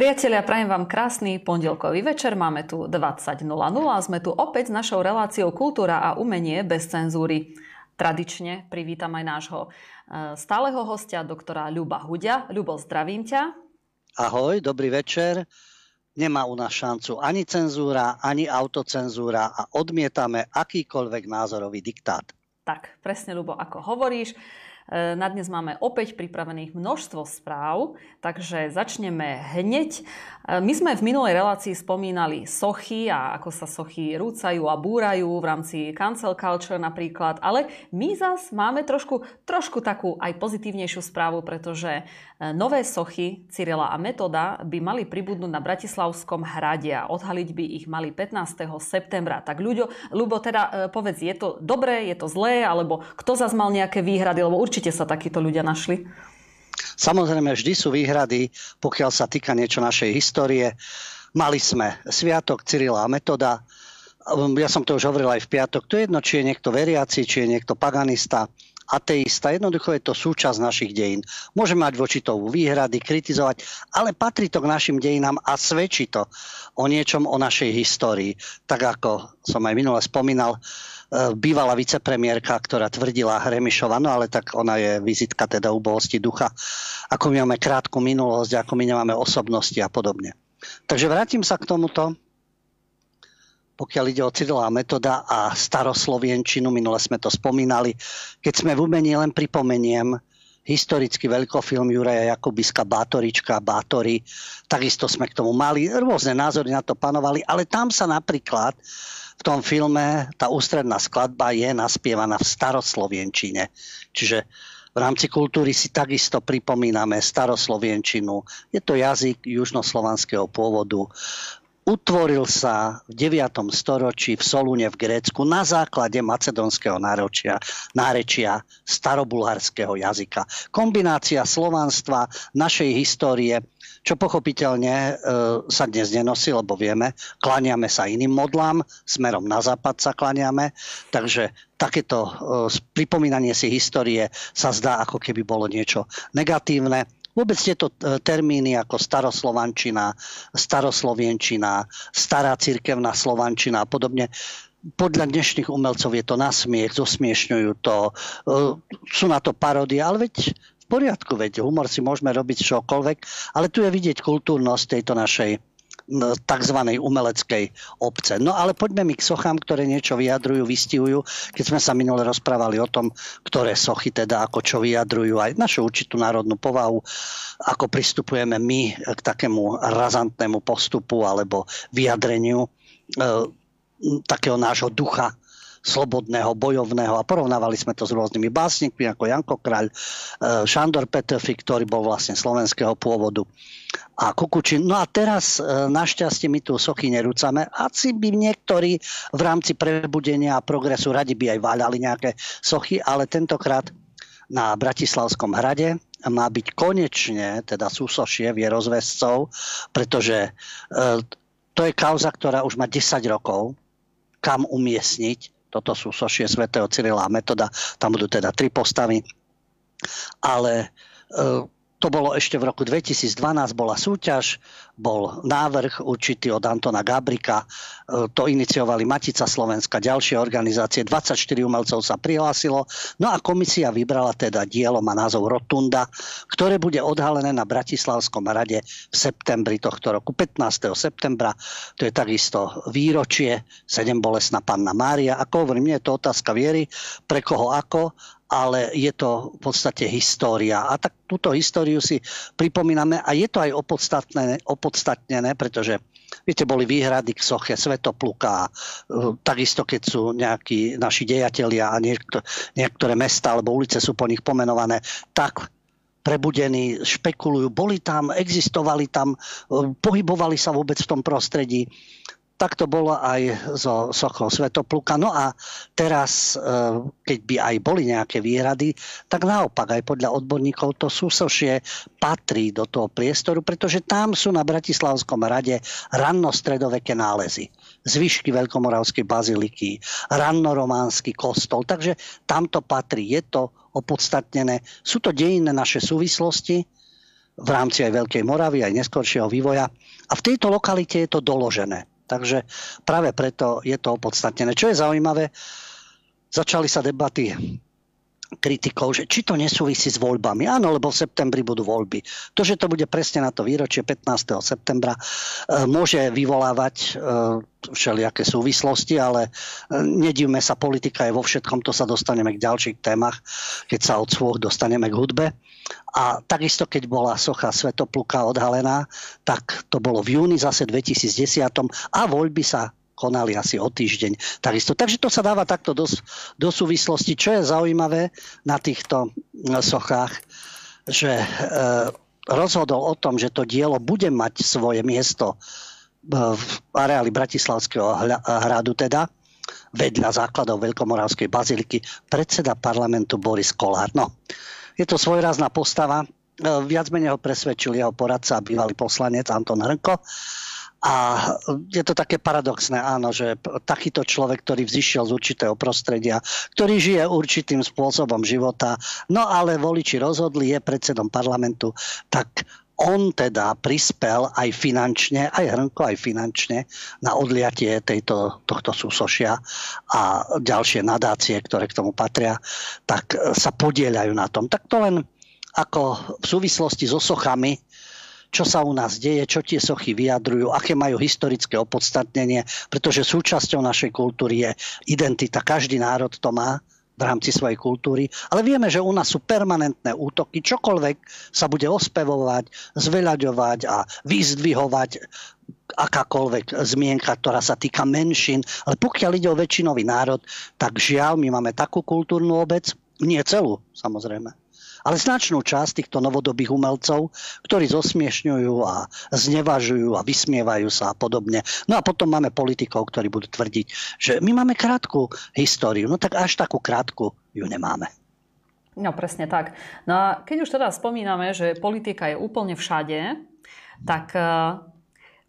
Priatelia, prajem vám krásny pondelkový večer. Máme tu 20.00 a sme tu opäť s našou reláciou Kultúra a umenie bez cenzúry. Tradične privítam aj nášho e, stáleho hostia, doktora Ľuba Hudia. Ľubo, zdravím ťa. Ahoj, dobrý večer. Nemá u nás šancu ani cenzúra, ani autocenzúra a odmietame akýkoľvek názorový diktát. Tak, presne, Ľubo, ako hovoríš. E, na dnes máme opäť pripravených množstvo správ, takže začneme hneď. E, my sme v minulej relácii spomínali sochy a ako sa sochy rúcajú a búrajú v rámci cancel culture napríklad, ale my zas máme trošku, trošku takú aj pozitívnejšiu správu, pretože nové sochy Cyrila a Metoda by mali pribudnúť na Bratislavskom hrade a odhaliť by ich mali 15. septembra. Tak ľuďo, ľubo teda povedz, je to dobré, je to zlé, alebo kto zas mal nejaké výhrady, lebo určite sa takíto ľudia našli? Samozrejme, vždy sú výhrady, pokiaľ sa týka niečo našej histórie. Mali sme Sviatok Cyrila a Metoda. Ja som to už hovoril aj v piatok. To je jedno, či je niekto veriaci, či je niekto paganista ateista. Jednoducho je to súčasť našich dejín. Môžeme mať voči tomu výhrady, kritizovať, ale patrí to k našim dejinám a svedčí to o niečom o našej histórii. Tak ako som aj minule spomínal, E, bývalá vicepremiérka, ktorá tvrdila Remišova, no ale tak ona je vizitka teda ubohosti ducha, ako my máme krátku minulosť, ako my nemáme osobnosti a podobne. Takže vrátim sa k tomuto, pokiaľ ide o Cyrila metoda a staroslovienčinu, minule sme to spomínali. Keď sme v umení, len pripomeniem, historický veľkofilm Juraja Jakubiska Bátorička, Bátory. Takisto sme k tomu mali, rôzne názory na to panovali, ale tam sa napríklad v tom filme tá ústredná skladba je naspievaná v staroslovienčine. Čiže v rámci kultúry si takisto pripomíname staroslovienčinu. Je to jazyk južnoslovanského pôvodu. Utvoril sa v 9. storočí v Solúne v Grécku na základe macedónskeho nárečia, nárečia starobulharského jazyka. Kombinácia slovanstva, našej histórie, čo pochopiteľne e, sa dnes nenosí, lebo vieme, klaniame sa iným modlám, smerom na západ sa klaniame, takže takéto e, pripomínanie si histórie sa zdá, ako keby bolo niečo negatívne. Vôbec tieto e, termíny ako staroslovančina, staroslovienčina, stará cirkevná slovančina a podobne, podľa dnešných umelcov je to nasmiech, zosmiešňujú to, e, sú na to paródie, ale veď poriadku, veď humor si môžeme robiť čokoľvek, ale tu je vidieť kultúrnosť tejto našej tzv. umeleckej obce. No ale poďme mi k sochám, ktoré niečo vyjadrujú, vystihujú. Keď sme sa minule rozprávali o tom, ktoré sochy teda ako čo vyjadrujú, aj našu určitú národnú povahu, ako pristupujeme my k takému razantnému postupu alebo vyjadreniu e, takého nášho ducha slobodného, bojovného a porovnávali sme to s rôznymi básnikmi ako Janko Kraľ, e, Šandor Petefik, ktorý bol vlastne slovenského pôvodu a Kukučin. No a teraz e, našťastie my tu sochy nerúcame. Asi by niektorí v rámci prebudenia a progresu radi by aj váľali nejaké sochy, ale tentokrát na Bratislavskom hrade má byť konečne, teda súsošie vierozvescov, pretože e, to je kauza, ktorá už má 10 rokov, kam umiestniť toto sú sošie svätého Cyrila a Metoda. Tam budú teda tri postavy. Ale e, to bolo ešte v roku 2012, bola súťaž, bol návrh určitý od Antona Gabrika, e, to iniciovali Matica Slovenska, ďalšie organizácie, 24 umelcov sa prihlásilo, no a komisia vybrala teda dielo, má názov Rotunda, ktoré bude odhalené na Bratislavskom rade v septembri tohto roku, 15. septembra, to je takisto výročie, 7 bolesná panna Mária, ako hovorím, nie je to otázka viery, pre koho ako, ale je to v podstate história. A tak túto históriu si pripomíname a je to aj opodstatnené, opodstatnené pretože Viete, boli výhrady k soche Svetopluka, takisto keď sú nejakí naši dejatelia a niektoré, mesta alebo ulice sú po nich pomenované, tak prebudení, špekulujú, boli tam, existovali tam, pohybovali sa vôbec v tom prostredí. Tak to bolo aj so sochou Svetopluka. No a teraz, e, keď by aj boli nejaké výhrady, tak naopak aj podľa odborníkov to súsošie patrí do toho priestoru, pretože tam sú na Bratislavskom rade ranno-stredoveké nálezy. Zvyšky Veľkomoravskej baziliky, rannorománsky kostol, takže tam to patrí, je to opodstatnené. Sú to dejinné naše súvislosti, v rámci aj Veľkej Moravy, aj neskoršieho vývoja. A v tejto lokalite je to doložené. Takže práve preto je to opodstatnené. Čo je zaujímavé, začali sa debaty kritikov, že či to nesúvisí s voľbami. Áno, lebo v septembri budú voľby. To, že to bude presne na to výročie 15. septembra, e, môže vyvolávať e, všelijaké súvislosti, ale e, nedivme sa, politika je vo všetkom, to sa dostaneme k ďalších témach, keď sa od svôch dostaneme k hudbe. A takisto, keď bola socha Svetopluka odhalená, tak to bolo v júni zase 2010 a voľby sa konali asi o týždeň. Takisto. Takže to sa dáva takto do, do súvislosti. Čo je zaujímavé na týchto sochách, že e, rozhodol o tom, že to dielo bude mať svoje miesto e, v areáli Bratislavského hradu teda, vedľa základov Veľkomoravskej baziliky, predseda parlamentu Boris Kolár. No, je to svojrázna postava. E, viac menej ho presvedčil jeho poradca bývalý poslanec Anton Hrnko. A je to také paradoxné, áno, že takýto človek, ktorý vzýšiel z určitého prostredia, ktorý žije určitým spôsobom života, no ale voliči rozhodli, je predsedom parlamentu, tak on teda prispel aj finančne, aj Hrnko, aj finančne na odliatie tejto, tohto súsošia a ďalšie nadácie, ktoré k tomu patria, tak sa podieľajú na tom. Tak to len ako v súvislosti so sochami, čo sa u nás deje, čo tie sochy vyjadrujú, aké majú historické opodstatnenie, pretože súčasťou našej kultúry je identita. Každý národ to má v rámci svojej kultúry. Ale vieme, že u nás sú permanentné útoky. Čokoľvek sa bude ospevovať, zveľaďovať a vyzdvihovať akákoľvek zmienka, ktorá sa týka menšín. Ale pokiaľ ide o väčšinový národ, tak žiaľ, my máme takú kultúrnu obec, nie celú, samozrejme, ale značnú časť týchto novodobých umelcov, ktorí zosmiešňujú a znevažujú a vysmievajú sa a podobne. No a potom máme politikov, ktorí budú tvrdiť, že my máme krátku históriu. No tak až takú krátku ju nemáme. No presne tak. No a keď už teda spomíname, že politika je úplne všade, tak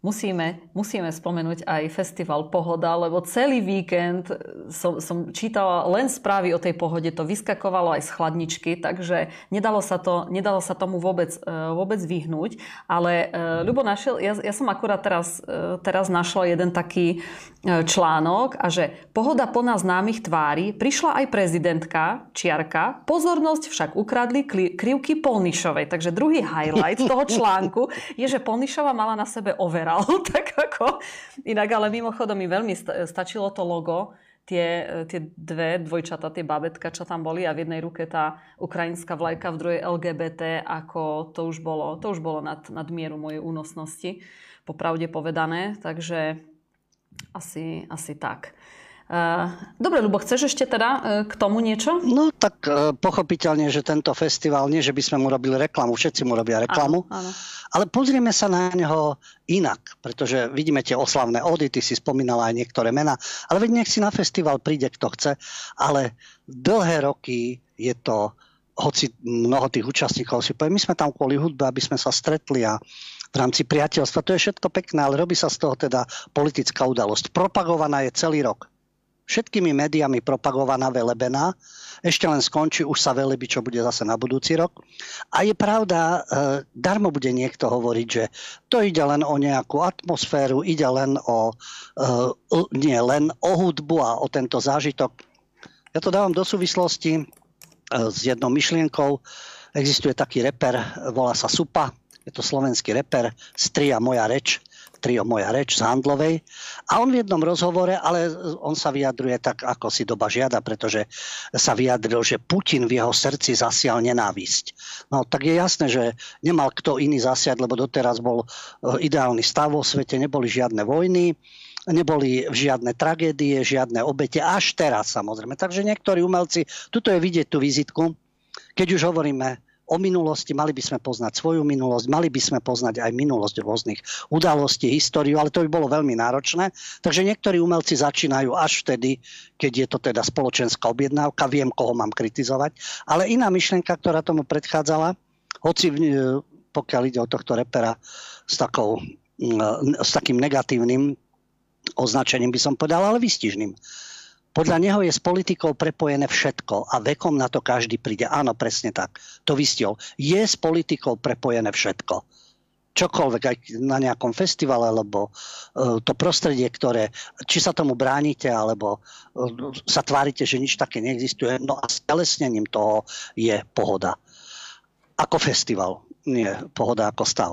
musíme, musíme spomenúť aj festival Pohoda, lebo celý víkend som, som čítala len správy o tej pohode, to vyskakovalo aj z chladničky, takže nedalo sa, to, nedalo sa tomu vôbec, e, vôbec vyhnúť. Ale e, Ľubo našiel, ja, ja som akurát teraz, e, teraz našla jeden taký článok a že pohoda po nás známych tvári, prišla aj prezidentka, čiarka, pozornosť však ukradli krivky Polnišovej. Takže druhý highlight toho článku je, že Polnišova mala na sebe overa vyzeral tak ako inak, ale mimochodom mi veľmi stačilo to logo, tie, tie dve dvojčata, tie babetka, čo tam boli a v jednej ruke tá ukrajinská vlajka, v druhej LGBT, ako to už bolo, to už bolo nad, nad mieru mojej únosnosti, popravde povedané, takže asi, asi tak. Eh, dobre, Lubo, chceš ešte teda eh, k tomu niečo? No tak eh, pochopiteľne, že tento festival, nie že by sme mu robili reklamu, všetci mu robia reklamu, áno, áno. ale pozrieme sa na neho inak, pretože vidíme tie oslavné ody, ty si spomínala aj niektoré mená, ale veď nech si na festival príde, kto chce, ale dlhé roky je to hoci mnoho tých účastníkov si povie, my sme tam kvôli hudbe, aby sme sa stretli a v rámci priateľstva, to je všetko pekné, ale robí sa z toho teda politická udalosť. Propagovaná je celý rok všetkými médiami propagovaná velebená. Ešte len skončí, už sa velebí, čo bude zase na budúci rok. A je pravda, e, darmo bude niekto hovoriť, že to ide len o nejakú atmosféru, ide len o, e, nie len o hudbu a o tento zážitok. Ja to dávam do súvislosti e, s jednou myšlienkou. Existuje taký reper, volá sa Supa, je to slovenský reper, stria moja reč trio Moja reč z Handlovej. A on v jednom rozhovore, ale on sa vyjadruje tak, ako si doba žiada, pretože sa vyjadril, že Putin v jeho srdci zasial nenávisť. No tak je jasné, že nemal kto iný zasiať, lebo doteraz bol e, ideálny stav vo svete, neboli žiadne vojny, neboli žiadne tragédie, žiadne obete, až teraz samozrejme. Takže niektorí umelci, tuto je vidieť tú vizitku, keď už hovoríme o minulosti, mali by sme poznať svoju minulosť, mali by sme poznať aj minulosť rôznych udalostí, históriu, ale to by bolo veľmi náročné. Takže niektorí umelci začínajú až vtedy, keď je to teda spoločenská objednávka, viem, koho mám kritizovať. Ale iná myšlienka, ktorá tomu predchádzala, hoci pokiaľ ide o tohto repera s, takou, s takým negatívnym označením by som povedal, ale vystižným. Podľa neho je s politikou prepojené všetko a vekom na to každý príde. Áno, presne tak. To vystihol. Je s politikou prepojené všetko. Čokoľvek, aj na nejakom festivale, alebo uh, to prostredie, ktoré, či sa tomu bránite, alebo uh, sa tvárite, že nič také neexistuje. No a stelesnením toho je pohoda. Ako festival, nie pohoda ako stav.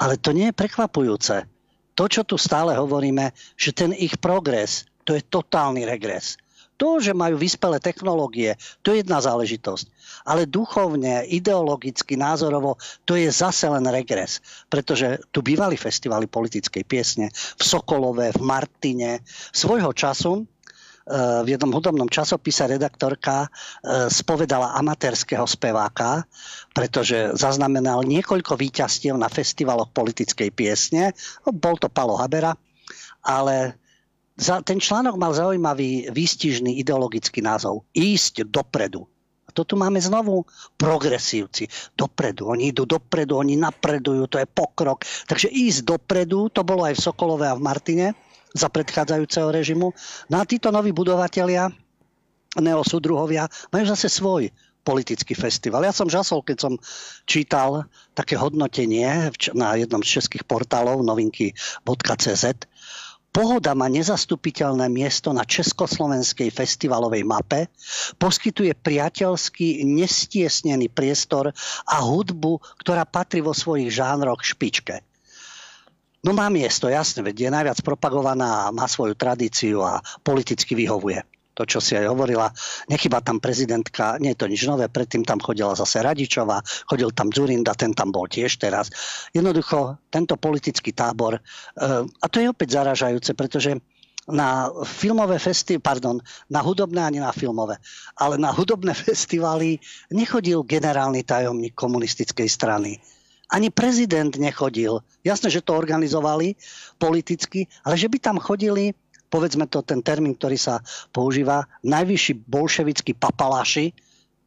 Ale to nie je prekvapujúce. To, čo tu stále hovoríme, že ten ich progres to je totálny regres. To, že majú vyspelé technológie, to je jedna záležitosť. Ale duchovne, ideologicky, názorovo, to je zase len regres. Pretože tu bývali festivaly politickej piesne v Sokolove, v Martine. Svojho času eh, v jednom hudobnom časopise redaktorka eh, spovedala amatérskeho speváka, pretože zaznamenal niekoľko výťastiev na festivaloch politickej piesne. Bol to Palo Habera, ale za, ten článok mal zaujímavý výstižný ideologický názov. Ísť dopredu. A to tu máme znovu progresívci. Dopredu. Oni idú dopredu, oni napredujú, to je pokrok. Takže ísť dopredu, to bolo aj v Sokolove a v Martine za predchádzajúceho režimu. No a títo noví budovatelia, neosudruhovia, majú zase svoj politický festival. Ja som žasol, keď som čítal také hodnotenie na jednom z českých portálov novinky.cz, Pohoda má nezastupiteľné miesto na československej festivalovej mape, poskytuje priateľský, nestiesnený priestor a hudbu, ktorá patrí vo svojich žánroch špičke. No má miesto, jasne, veď je najviac propagovaná, má svoju tradíciu a politicky vyhovuje to, čo si aj hovorila. Nechyba tam prezidentka, nie je to nič nové, predtým tam chodila zase Radičová, chodil tam Zurinda, ten tam bol tiež teraz. Jednoducho, tento politický tábor, eh, a to je opäť zaražajúce, pretože na filmové festivaly, pardon, na hudobné ani na filmové, ale na hudobné festivaly nechodil generálny tajomník komunistickej strany. Ani prezident nechodil. Jasné, že to organizovali politicky, ale že by tam chodili povedzme to ten termín, ktorý sa používa, najvyšší bolševickí papaláši,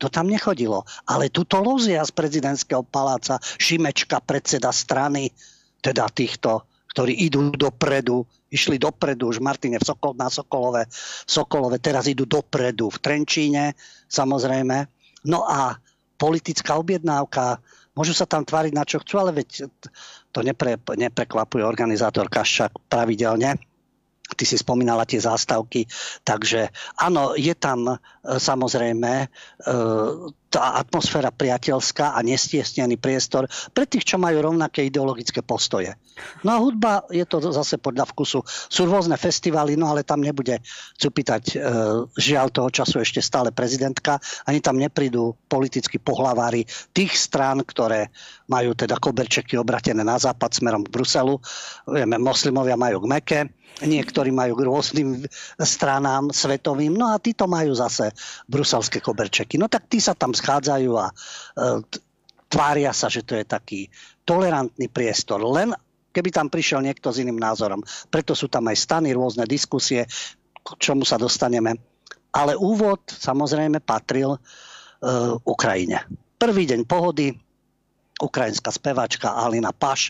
to tam nechodilo. Ale tuto lozia z prezidentského paláca, Šimečka, predseda strany, teda týchto, ktorí idú dopredu, išli dopredu už Martine v Sokol, na Sokolove, Sokolove, teraz idú dopredu v Trenčíne, samozrejme. No a politická objednávka, môžu sa tam tváriť na čo chcú, ale veď to nepre, neprekvapuje organizátor Kaščák pravidelne Ty si spomínala tie zástavky, takže áno, je tam e, samozrejme e, tá atmosféra priateľská a nestiesnený priestor pre tých, čo majú rovnaké ideologické postoje. No a hudba je to zase podľa vkusu. Sú rôzne festivaly, no ale tam nebude cupitať e, žiaľ toho času ešte stále prezidentka, ani tam neprídu politickí pohlavári tých strán, ktoré majú teda koberčeky obratené na západ smerom k Bruselu. Vieme, moslimovia majú k Meke, niektorí majú k rôznym stranám svetovým, no a títo majú zase bruselské koberčeky. No tak tí sa tam schádzajú a e, tvária sa, že to je taký tolerantný priestor. Len keby tam prišiel niekto s iným názorom. Preto sú tam aj stany, rôzne diskusie, k čomu sa dostaneme. Ale úvod samozrejme patril e, Ukrajine. Prvý deň pohody, ukrajinská speváčka Alina Paš,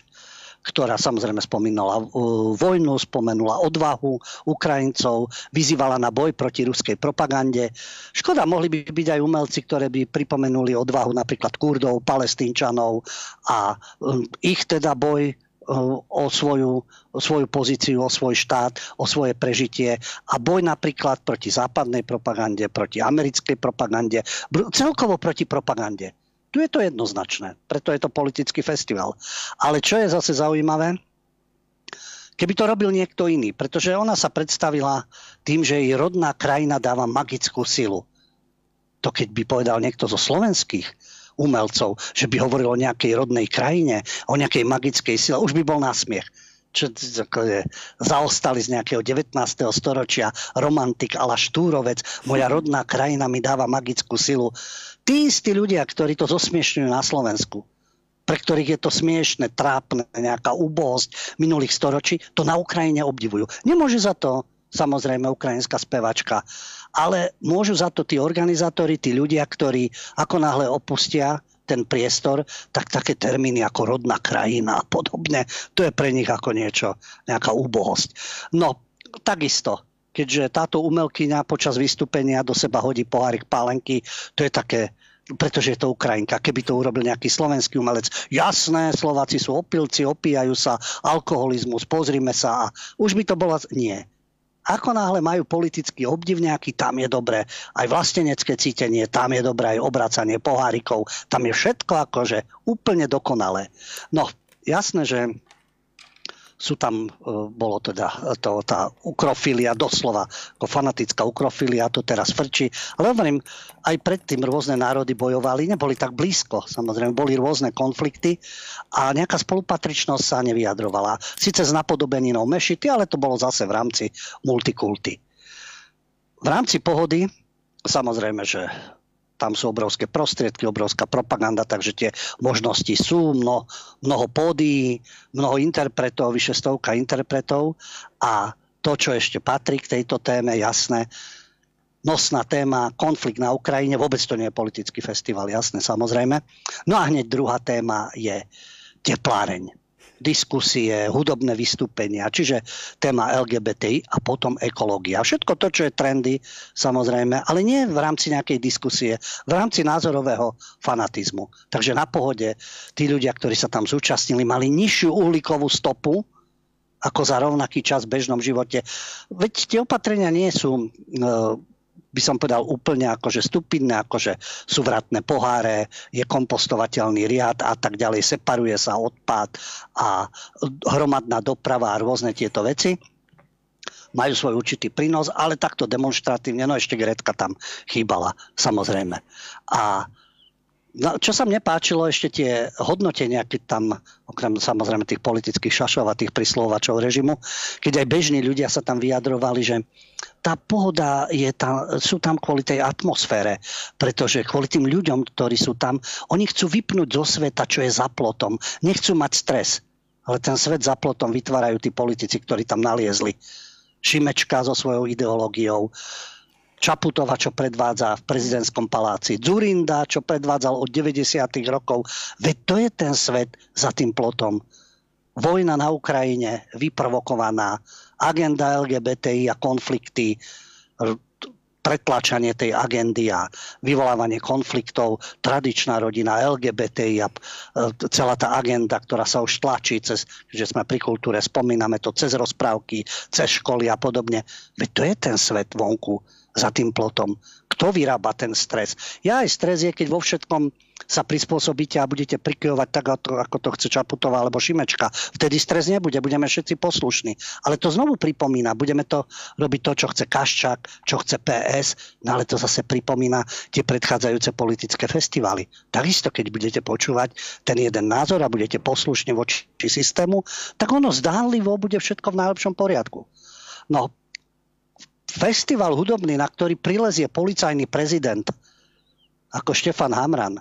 ktorá samozrejme spomínala uh, vojnu, spomenula odvahu Ukrajincov, vyzývala na boj proti ruskej propagande. Škoda, mohli by byť aj umelci, ktoré by pripomenuli odvahu napríklad Kurdov, Palestínčanov a um, ich teda boj uh, o svoju, o svoju pozíciu, o svoj štát, o svoje prežitie a boj napríklad proti západnej propagande, proti americkej propagande, celkovo proti propagande. Tu je to jednoznačné, preto je to politický festival. Ale čo je zase zaujímavé, keby to robil niekto iný, pretože ona sa predstavila tým, že jej rodná krajina dáva magickú silu. To keď by povedal niekto zo slovenských umelcov, že by hovoril o nejakej rodnej krajine, o nejakej magickej sile, už by bol násmiech čo je, zaostali z nejakého 19. storočia, romantik ala Štúrovec, moja rodná krajina mi dáva magickú silu. Tí istí ľudia, ktorí to zosmiešňujú na Slovensku, pre ktorých je to smiešne, trápne, nejaká úbohosť minulých storočí, to na Ukrajine obdivujú. Nemôže za to samozrejme ukrajinská spevačka, ale môžu za to tí organizátori, tí ľudia, ktorí ako náhle opustia ten priestor, tak také termíny ako rodná krajina a podobne, to je pre nich ako niečo, nejaká úbohosť. No, takisto keďže táto umelkyňa počas vystúpenia do seba hodí pohárik pálenky, to je také pretože je to Ukrajinka. Keby to urobil nejaký slovenský umelec, jasné, Slováci sú opilci, opíjajú sa, alkoholizmus, pozrime sa a už by to bolo... Nie. Ako náhle majú politický obdiv nejaký, tam je dobré. Aj vlastenecké cítenie, tam je dobré, aj obracanie pohárikov, tam je všetko akože úplne dokonalé. No, jasné, že sú tam, e, bolo teda to, tá ukrofilia, doslova ako fanatická ukrofilia, to teraz frčí. Ale hovorím, aj predtým rôzne národy bojovali, neboli tak blízko, samozrejme, boli rôzne konflikty a nejaká spolupatričnosť sa nevyjadrovala. Sice s napodobeninou mešity, ale to bolo zase v rámci multikulty. V rámci pohody, samozrejme, že tam sú obrovské prostriedky, obrovská propaganda, takže tie možnosti sú, mno, mnoho pódií, mnoho interpretov, vyše stovka interpretov a to, čo ešte patrí k tejto téme, jasné, nosná téma, konflikt na Ukrajine, vôbec to nie je politický festival, jasné, samozrejme. No a hneď druhá téma je tepláreň diskusie, hudobné vystúpenia, čiže téma LGBTI a potom ekológia. Všetko to, čo je trendy, samozrejme, ale nie v rámci nejakej diskusie, v rámci názorového fanatizmu. Takže na pohode tí ľudia, ktorí sa tam zúčastnili, mali nižšiu uhlíkovú stopu, ako za rovnaký čas v bežnom živote. Veď tie opatrenia nie sú e, by som povedal úplne akože stupidné, akože sú vratné poháre, je kompostovateľný riad a tak ďalej, separuje sa odpad a hromadná doprava a rôzne tieto veci majú svoj určitý prínos, ale takto demonstratívne, no ešte Gretka tam chýbala, samozrejme. A No, čo sa mne páčilo, ešte tie hodnotenia, keď tam, okrem samozrejme tých politických šašov a tých prislovačov režimu, keď aj bežní ľudia sa tam vyjadrovali, že tá pohoda je tam, sú tam kvôli tej atmosfére, pretože kvôli tým ľuďom, ktorí sú tam, oni chcú vypnúť zo sveta, čo je za plotom. Nechcú mať stres. Ale ten svet za plotom vytvárajú tí politici, ktorí tam naliezli. Šimečka so svojou ideológiou, Čaputova, čo predvádza v prezidentskom paláci, Zurinda, čo predvádzal od 90. rokov. Veď to je ten svet za tým plotom. Vojna na Ukrajine, vyprovokovaná, agenda LGBTI a konflikty, pretlačanie tej agendy a vyvolávanie konfliktov, tradičná rodina, LGBTI a e, celá tá agenda, ktorá sa už tlačí cez, že sme pri kultúre, spomíname to cez rozprávky, cez školy a podobne. Veď to je ten svet vonku za tým plotom. Kto vyrába ten stres? Ja aj stres je, keď vo všetkom sa prispôsobíte a budete prikyovať tak, ako to chce Čaputová alebo Šimečka. Vtedy stres nebude, budeme všetci poslušní. Ale to znovu pripomína, budeme to robiť to, čo chce Kaščák, čo chce PS, no ale to zase pripomína tie predchádzajúce politické festivály. Takisto, keď budete počúvať ten jeden názor a budete poslušne voči systému, tak ono zdánlivo bude všetko v najlepšom poriadku. No, festival hudobný, na ktorý prilezie policajný prezident ako Štefan Hamran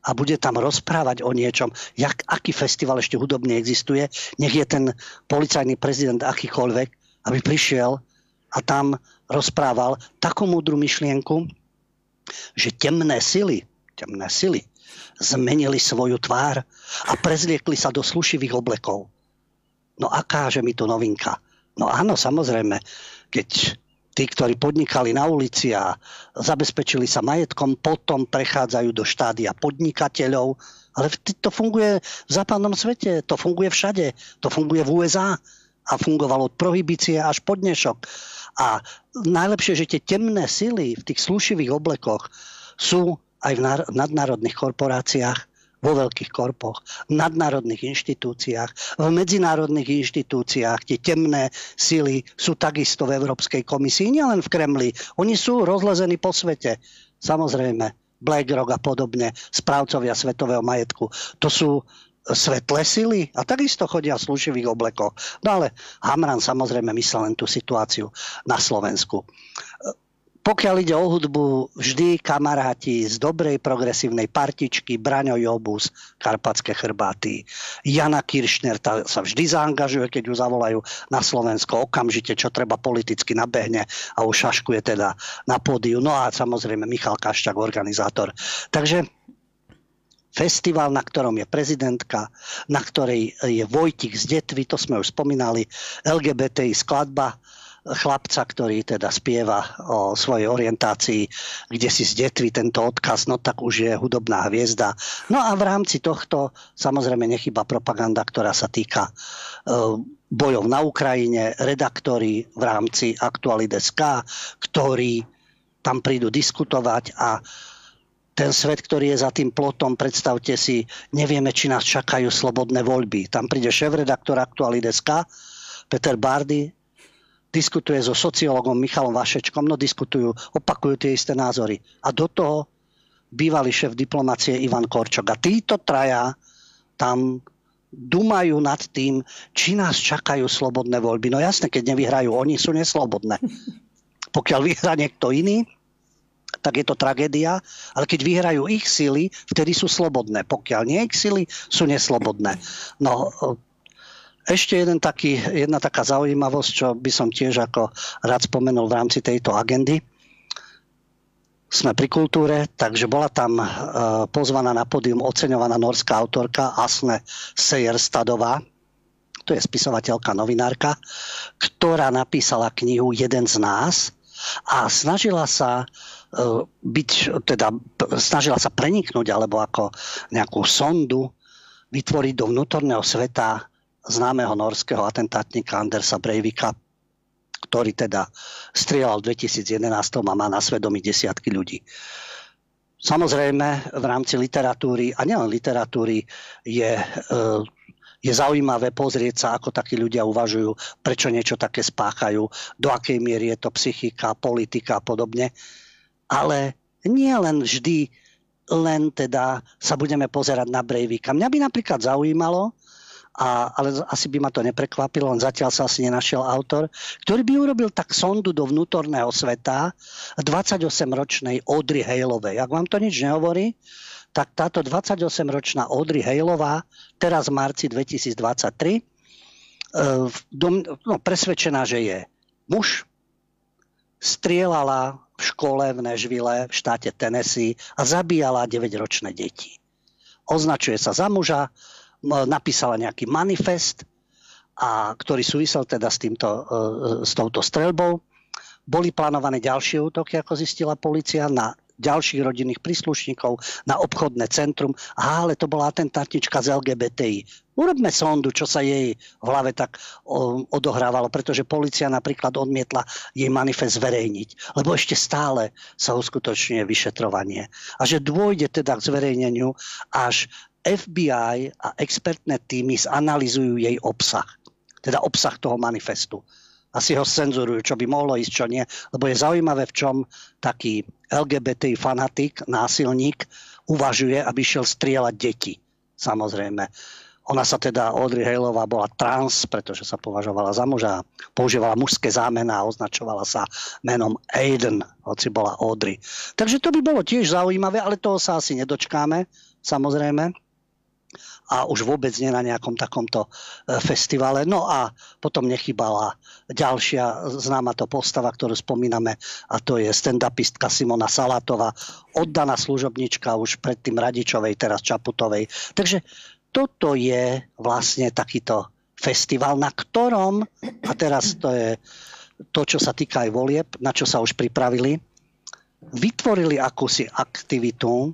a bude tam rozprávať o niečom, jak, aký festival ešte hudobný existuje, nech je ten policajný prezident akýkoľvek, aby prišiel a tam rozprával takú múdru myšlienku, že temné sily, temné sily zmenili svoju tvár a prezliekli sa do slušivých oblekov. No akáže mi to novinka? No áno, samozrejme, keď tí, ktorí podnikali na ulici a zabezpečili sa majetkom, potom prechádzajú do štádia podnikateľov. Ale to funguje v západnom svete, to funguje všade, to funguje v USA a fungovalo od prohibície až po dnešok. A najlepšie, že tie temné sily v tých slušivých oblekoch sú aj v nadnárodných korporáciách vo veľkých korpoch, v nadnárodných inštitúciách, v medzinárodných inštitúciách. Tie temné sily sú takisto v Európskej komisii, nielen v Kremli. Oni sú rozlezení po svete. Samozrejme, BlackRock a podobne, správcovia svetového majetku. To sú svetlé sily a takisto chodia v slušivých oblekoch. No ale Hamran samozrejme myslel len tú situáciu na Slovensku pokiaľ ide o hudbu, vždy kamaráti z dobrej progresívnej partičky, Braňo Jobus, Karpatské chrbáty, Jana Kiršner tá sa vždy zaangažuje, keď ju zavolajú na Slovensko, okamžite, čo treba politicky nabehne a ušaškuje teda na pódiu. No a samozrejme Michal Kaščák, organizátor. Takže festival, na ktorom je prezidentka, na ktorej je Vojtik z Detvy, to sme už spomínali, LGBTI skladba, chlapca, ktorý teda spieva o svojej orientácii, kde si zdetví tento odkaz, no tak už je hudobná hviezda. No a v rámci tohto samozrejme nechyba propaganda, ktorá sa týka e, bojov na Ukrajine, redaktori v rámci Aktuality.sk, ktorí tam prídu diskutovať a ten svet, ktorý je za tým plotom, predstavte si, nevieme, či nás čakajú slobodné voľby. Tam príde šéf-redaktor Aktuality.sk, Peter Bardy, diskutuje so sociológom Michalom Vašečkom, no diskutujú, opakujú tie isté názory. A do toho bývalý šéf diplomácie Ivan Korčok. A títo traja tam dumajú nad tým, či nás čakajú slobodné voľby. No jasne, keď nevyhrajú, oni sú neslobodné. Pokiaľ vyhrá niekto iný, tak je to tragédia, ale keď vyhrajú ich sily, vtedy sú slobodné. Pokiaľ nie ich sily, sú neslobodné. No, ešte jeden taký, jedna taká zaujímavosť, čo by som tiež ako rád spomenul v rámci tejto agendy. Sme pri kultúre, takže bola tam e, pozvaná na pódium oceňovaná norská autorka Asne Sejerstadová, to je spisovateľka, novinárka, ktorá napísala knihu Jeden z nás a snažila sa e, byť, teda snažila sa preniknúť alebo ako nejakú sondu vytvoriť do vnútorného sveta známeho norského atentátnika Andersa Breivika, ktorý teda strieľal v 2011 a má na svedomí desiatky ľudí. Samozrejme, v rámci literatúry, a nielen literatúry, je, e, je zaujímavé pozrieť sa, ako takí ľudia uvažujú, prečo niečo také spáchajú, do akej miery je to psychika, politika a podobne. Ale nie len vždy len teda sa budeme pozerať na Breivika. Mňa by napríklad zaujímalo, a, ale asi by ma to neprekvapilo, on zatiaľ sa asi nenašiel autor, ktorý by urobil tak sondu do vnútorného sveta 28-ročnej Audrey Haleovej. Ak vám to nič nehovorí, tak táto 28-ročná Audrey Haleová teraz v marci 2023 e, no, presvedčená, že je muž, strieľala v škole v Nashville v štáte Tennessee a zabíjala 9-ročné deti. Označuje sa za muža, napísala nejaký manifest, a, ktorý súvisel teda s, týmto, e, e, s touto streľbou. Boli plánované ďalšie útoky, ako zistila policia, na ďalších rodinných príslušníkov, na obchodné centrum. Aha, ale to bola atentátnička z LGBTI. Urobme sondu, čo sa jej v hlave tak odohrávalo, pretože policia napríklad odmietla jej manifest zverejniť, lebo ešte stále sa uskutočňuje vyšetrovanie. A že dôjde teda k zverejneniu až FBI a expertné týmy zanalizujú jej obsah. Teda obsah toho manifestu. Asi ho cenzurujú, čo by mohlo ísť, čo nie. Lebo je zaujímavé, v čom taký LGBT fanatik, násilník, uvažuje, aby šiel strieľať deti. Samozrejme. Ona sa teda, Audrey Haleová bola trans, pretože sa považovala za muža, používala mužské zámená a označovala sa menom Aiden, hoci bola Audrey. Takže to by bolo tiež zaujímavé, ale toho sa asi nedočkáme, samozrejme a už vôbec nie na nejakom takomto e, festivale. No a potom nechybala ďalšia známa to postava, ktorú spomíname a to je stand-upistka Simona Salatová, oddaná služobnička už predtým Radičovej, teraz Čaputovej. Takže toto je vlastne takýto festival, na ktorom, a teraz to je to, čo sa týka aj volieb, na čo sa už pripravili, vytvorili akúsi aktivitu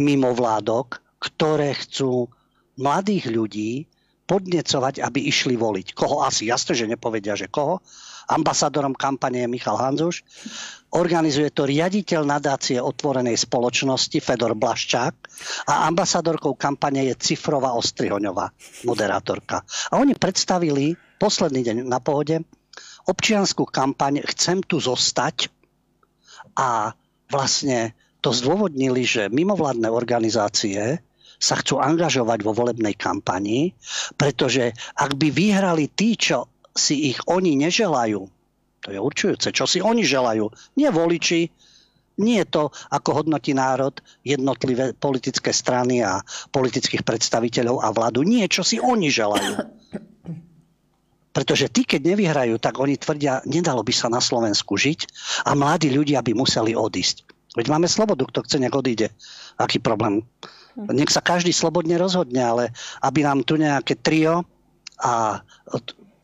mimo vládok, ktoré chcú mladých ľudí podnecovať, aby išli voliť. Koho asi? Jasne, že nepovedia, že koho. Ambasadorom kampane je Michal Hanzuš. Organizuje to riaditeľ nadácie otvorenej spoločnosti Fedor Blaščák a ambasadorkou kampane je Cifrová Ostrihoňová, moderátorka. A oni predstavili posledný deň na pohode občianskú kampaň Chcem tu zostať a vlastne to zdôvodnili, že mimovládne organizácie sa chcú angažovať vo volebnej kampani, pretože ak by vyhrali tí, čo si ich oni neželajú, to je určujúce, čo si oni želajú, nie voliči, nie to, ako hodnotí národ, jednotlivé politické strany a politických predstaviteľov a vládu. Nie, čo si oni želajú. Pretože tí, keď nevyhrajú, tak oni tvrdia, nedalo by sa na Slovensku žiť a mladí ľudia by museli odísť. Veď máme slobodu, kto chce, nech odíde. Aký problém? Nech sa každý slobodne rozhodne, ale aby nám tu nejaké trio a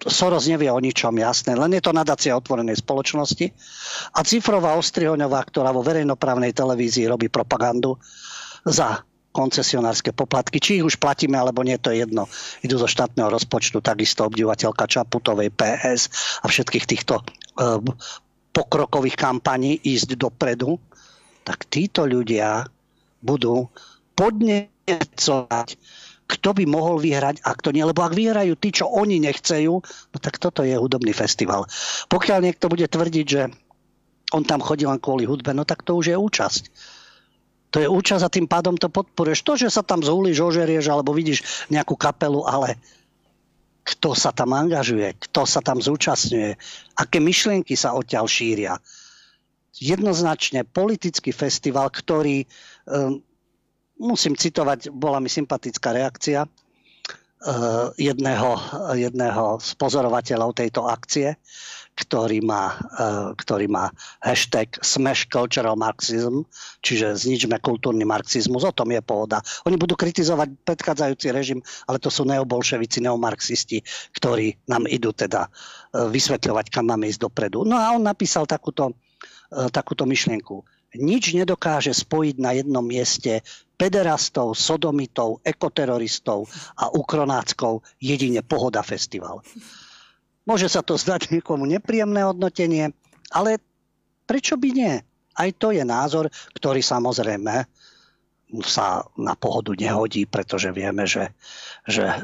Soros nevie o ničom, jasné, len je to nadácia otvorenej spoločnosti. A Cifrová Ostrihoňová, ktorá vo verejnoprávnej televízii robí propagandu za koncesionárske poplatky, či ich už platíme alebo nie, to je jedno. Idú zo štátneho rozpočtu, takisto obdivateľka Čaputovej, PS a všetkých týchto e, pokrokových kampaní ísť dopredu, tak títo ľudia budú podnecovať kto by mohol vyhrať a kto nie. Lebo ak vyhrajú tí, čo oni nechcejú, no tak toto je hudobný festival. Pokiaľ niekto bude tvrdiť, že on tam chodí len kvôli hudbe, no tak to už je účasť. To je účasť a tým pádom to podporuješ. To, že sa tam zhulíš, ožerieš alebo vidíš nejakú kapelu, ale kto sa tam angažuje, kto sa tam zúčastňuje, aké myšlienky sa odtiaľ šíria. Jednoznačne politický festival, ktorý um, musím citovať, bola mi sympatická reakcia eh, jedného, jedného z pozorovateľov tejto akcie, ktorý má, eh, ktorý má hashtag Smash Cultural Marxism, čiže zničme kultúrny marxizmus. O tom je pohoda. Oni budú kritizovať predchádzajúci režim, ale to sú neobolševici, neomarxisti, ktorí nám idú teda eh, vysvetľovať, kam máme ísť dopredu. No a on napísal takúto, takúto myšlienku. Nič nedokáže spojiť na jednom mieste pederastov, sodomitov, ekoteroristov a ukronáckov jedine Pohoda festival. Môže sa to zdať niekomu nepríjemné hodnotenie, ale prečo by nie? Aj to je názor, ktorý samozrejme sa na pohodu nehodí, pretože vieme, že, že e,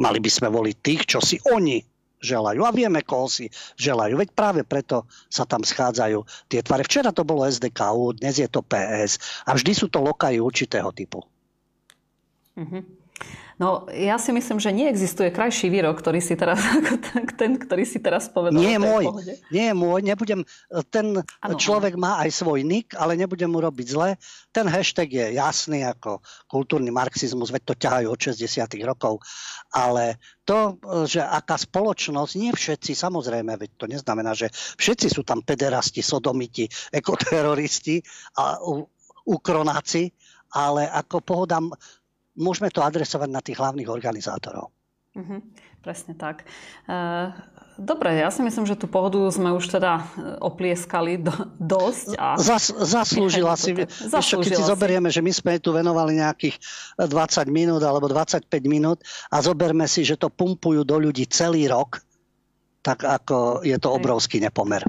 mali by sme voliť tých, čo si oni želajú. A vieme, koho si želajú. Veď práve preto sa tam schádzajú tie tvare. Včera to bolo SDKU, dnes je to PS a vždy sú to lokají určitého typu. Mm-hmm. No, ja si myslím, že neexistuje krajší výrok, ktorý si teraz, ten, ktorý si teraz povedal. Nie je môj, pohode. nie je môj, nebudem, ten ano, človek ano. má aj svoj nick, ale nebudem mu robiť zle. Ten hashtag je jasný ako kultúrny marxizmus, veď to ťahajú od 60 rokov, ale to, že aká spoločnosť, nie všetci, samozrejme, veď to neznamená, že všetci sú tam pederasti, sodomiti, ekoteroristi a ukronáci, ale ako pohodám môžeme to adresovať na tých hlavných organizátorov. Mm-hmm, presne tak. E, dobre, ja si myslím, že tú pohodu sme už teda e, oplieskali do, dosť. A... Zas, zaslúžila si. Zaslúžila keď si zoberieme, že my sme tu venovali nejakých 20 minút alebo 25 minút a zoberme si, že to pumpujú do ľudí celý rok, tak ako je to obrovský nepomer.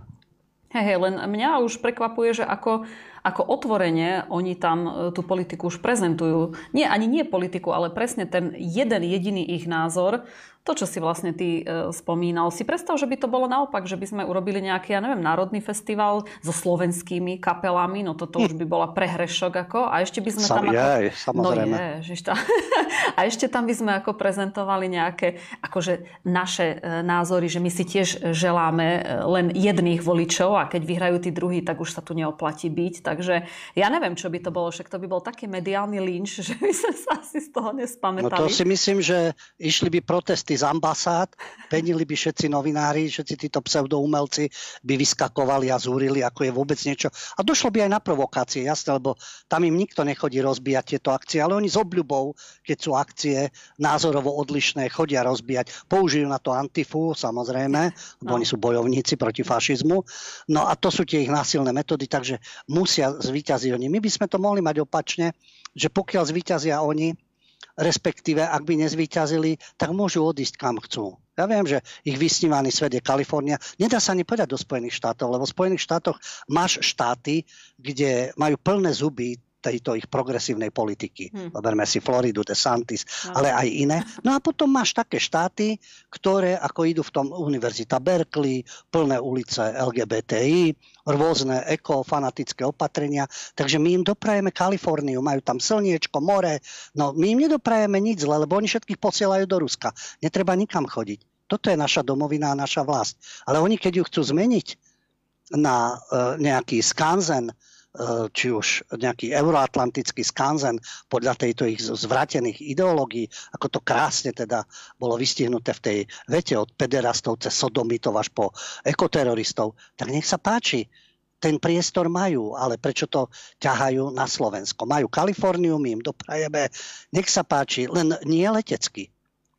Hej, hej, len mňa už prekvapuje, že ako ako otvorene oni tam e, tú politiku už prezentujú. Nie, ani nie politiku, ale presne ten jeden jediný ich názor, to, čo si vlastne ty e, spomínal. Si predstav, že by to bolo naopak, že by sme urobili nejaký, ja neviem, národný festival so slovenskými kapelami, no toto už by bola prehrešok ako. A ešte by sme Sam, tam... Ako, je, samozrejme. No je, tá, a ešte tam by sme ako prezentovali nejaké akože naše e, názory, že my si tiež želáme len jedných voličov a keď vyhrajú tí druhí, tak už sa tu neoplatí byť. Takže ja neviem, čo by to bolo, však to by bol taký mediálny lynč, že by sme sa asi z toho nespamätali. No to si myslím, že išli by protesty z ambasád, penili by všetci novinári, všetci títo pseudoumelci by vyskakovali a zúrili, ako je vôbec niečo. A došlo by aj na provokácie, jasné, lebo tam im nikto nechodí rozbíjať tieto akcie, ale oni s obľubou, keď sú akcie názorovo odlišné, chodia rozbíjať. Použijú na to antifu, samozrejme, lebo no. oni sú bojovníci proti fašizmu. No a to sú tie ich násilné metódy, takže musia zvíťaziť oni. My by sme to mohli mať opačne, že pokiaľ zvíťazia oni, respektíve ak by nezvíťazili, tak môžu odísť kam chcú. Ja viem, že ich vysnívaný svet je Kalifornia. Nedá sa ani povedať do Spojených štátov, lebo v Spojených štátoch máš štáty, kde majú plné zuby tejto ich progresívnej politiky. Hmm. Zoberme si Floridu, DeSantis, no. ale aj iné. No a potom máš také štáty, ktoré ako idú v tom Univerzita Berkeley, plné ulice LGBTI, rôzne ekofanatické opatrenia. Takže my im doprajeme Kaliforniu, majú tam slniečko, more. No my im nedoprajeme nič zle, lebo oni všetkých posielajú do Ruska. Netreba nikam chodiť. Toto je naša domovina a naša vlast. Ale oni, keď ju chcú zmeniť na uh, nejaký skanzen, či už nejaký euroatlantický skanzen podľa tejto ich zvratených ideológií, ako to krásne teda bolo vystihnuté v tej vete od pederastov cez sodomitov až po ekoteroristov, tak nech sa páči, ten priestor majú, ale prečo to ťahajú na Slovensko? Majú Kaliforniu, my im doprajeme, nech sa páči, len nie letecky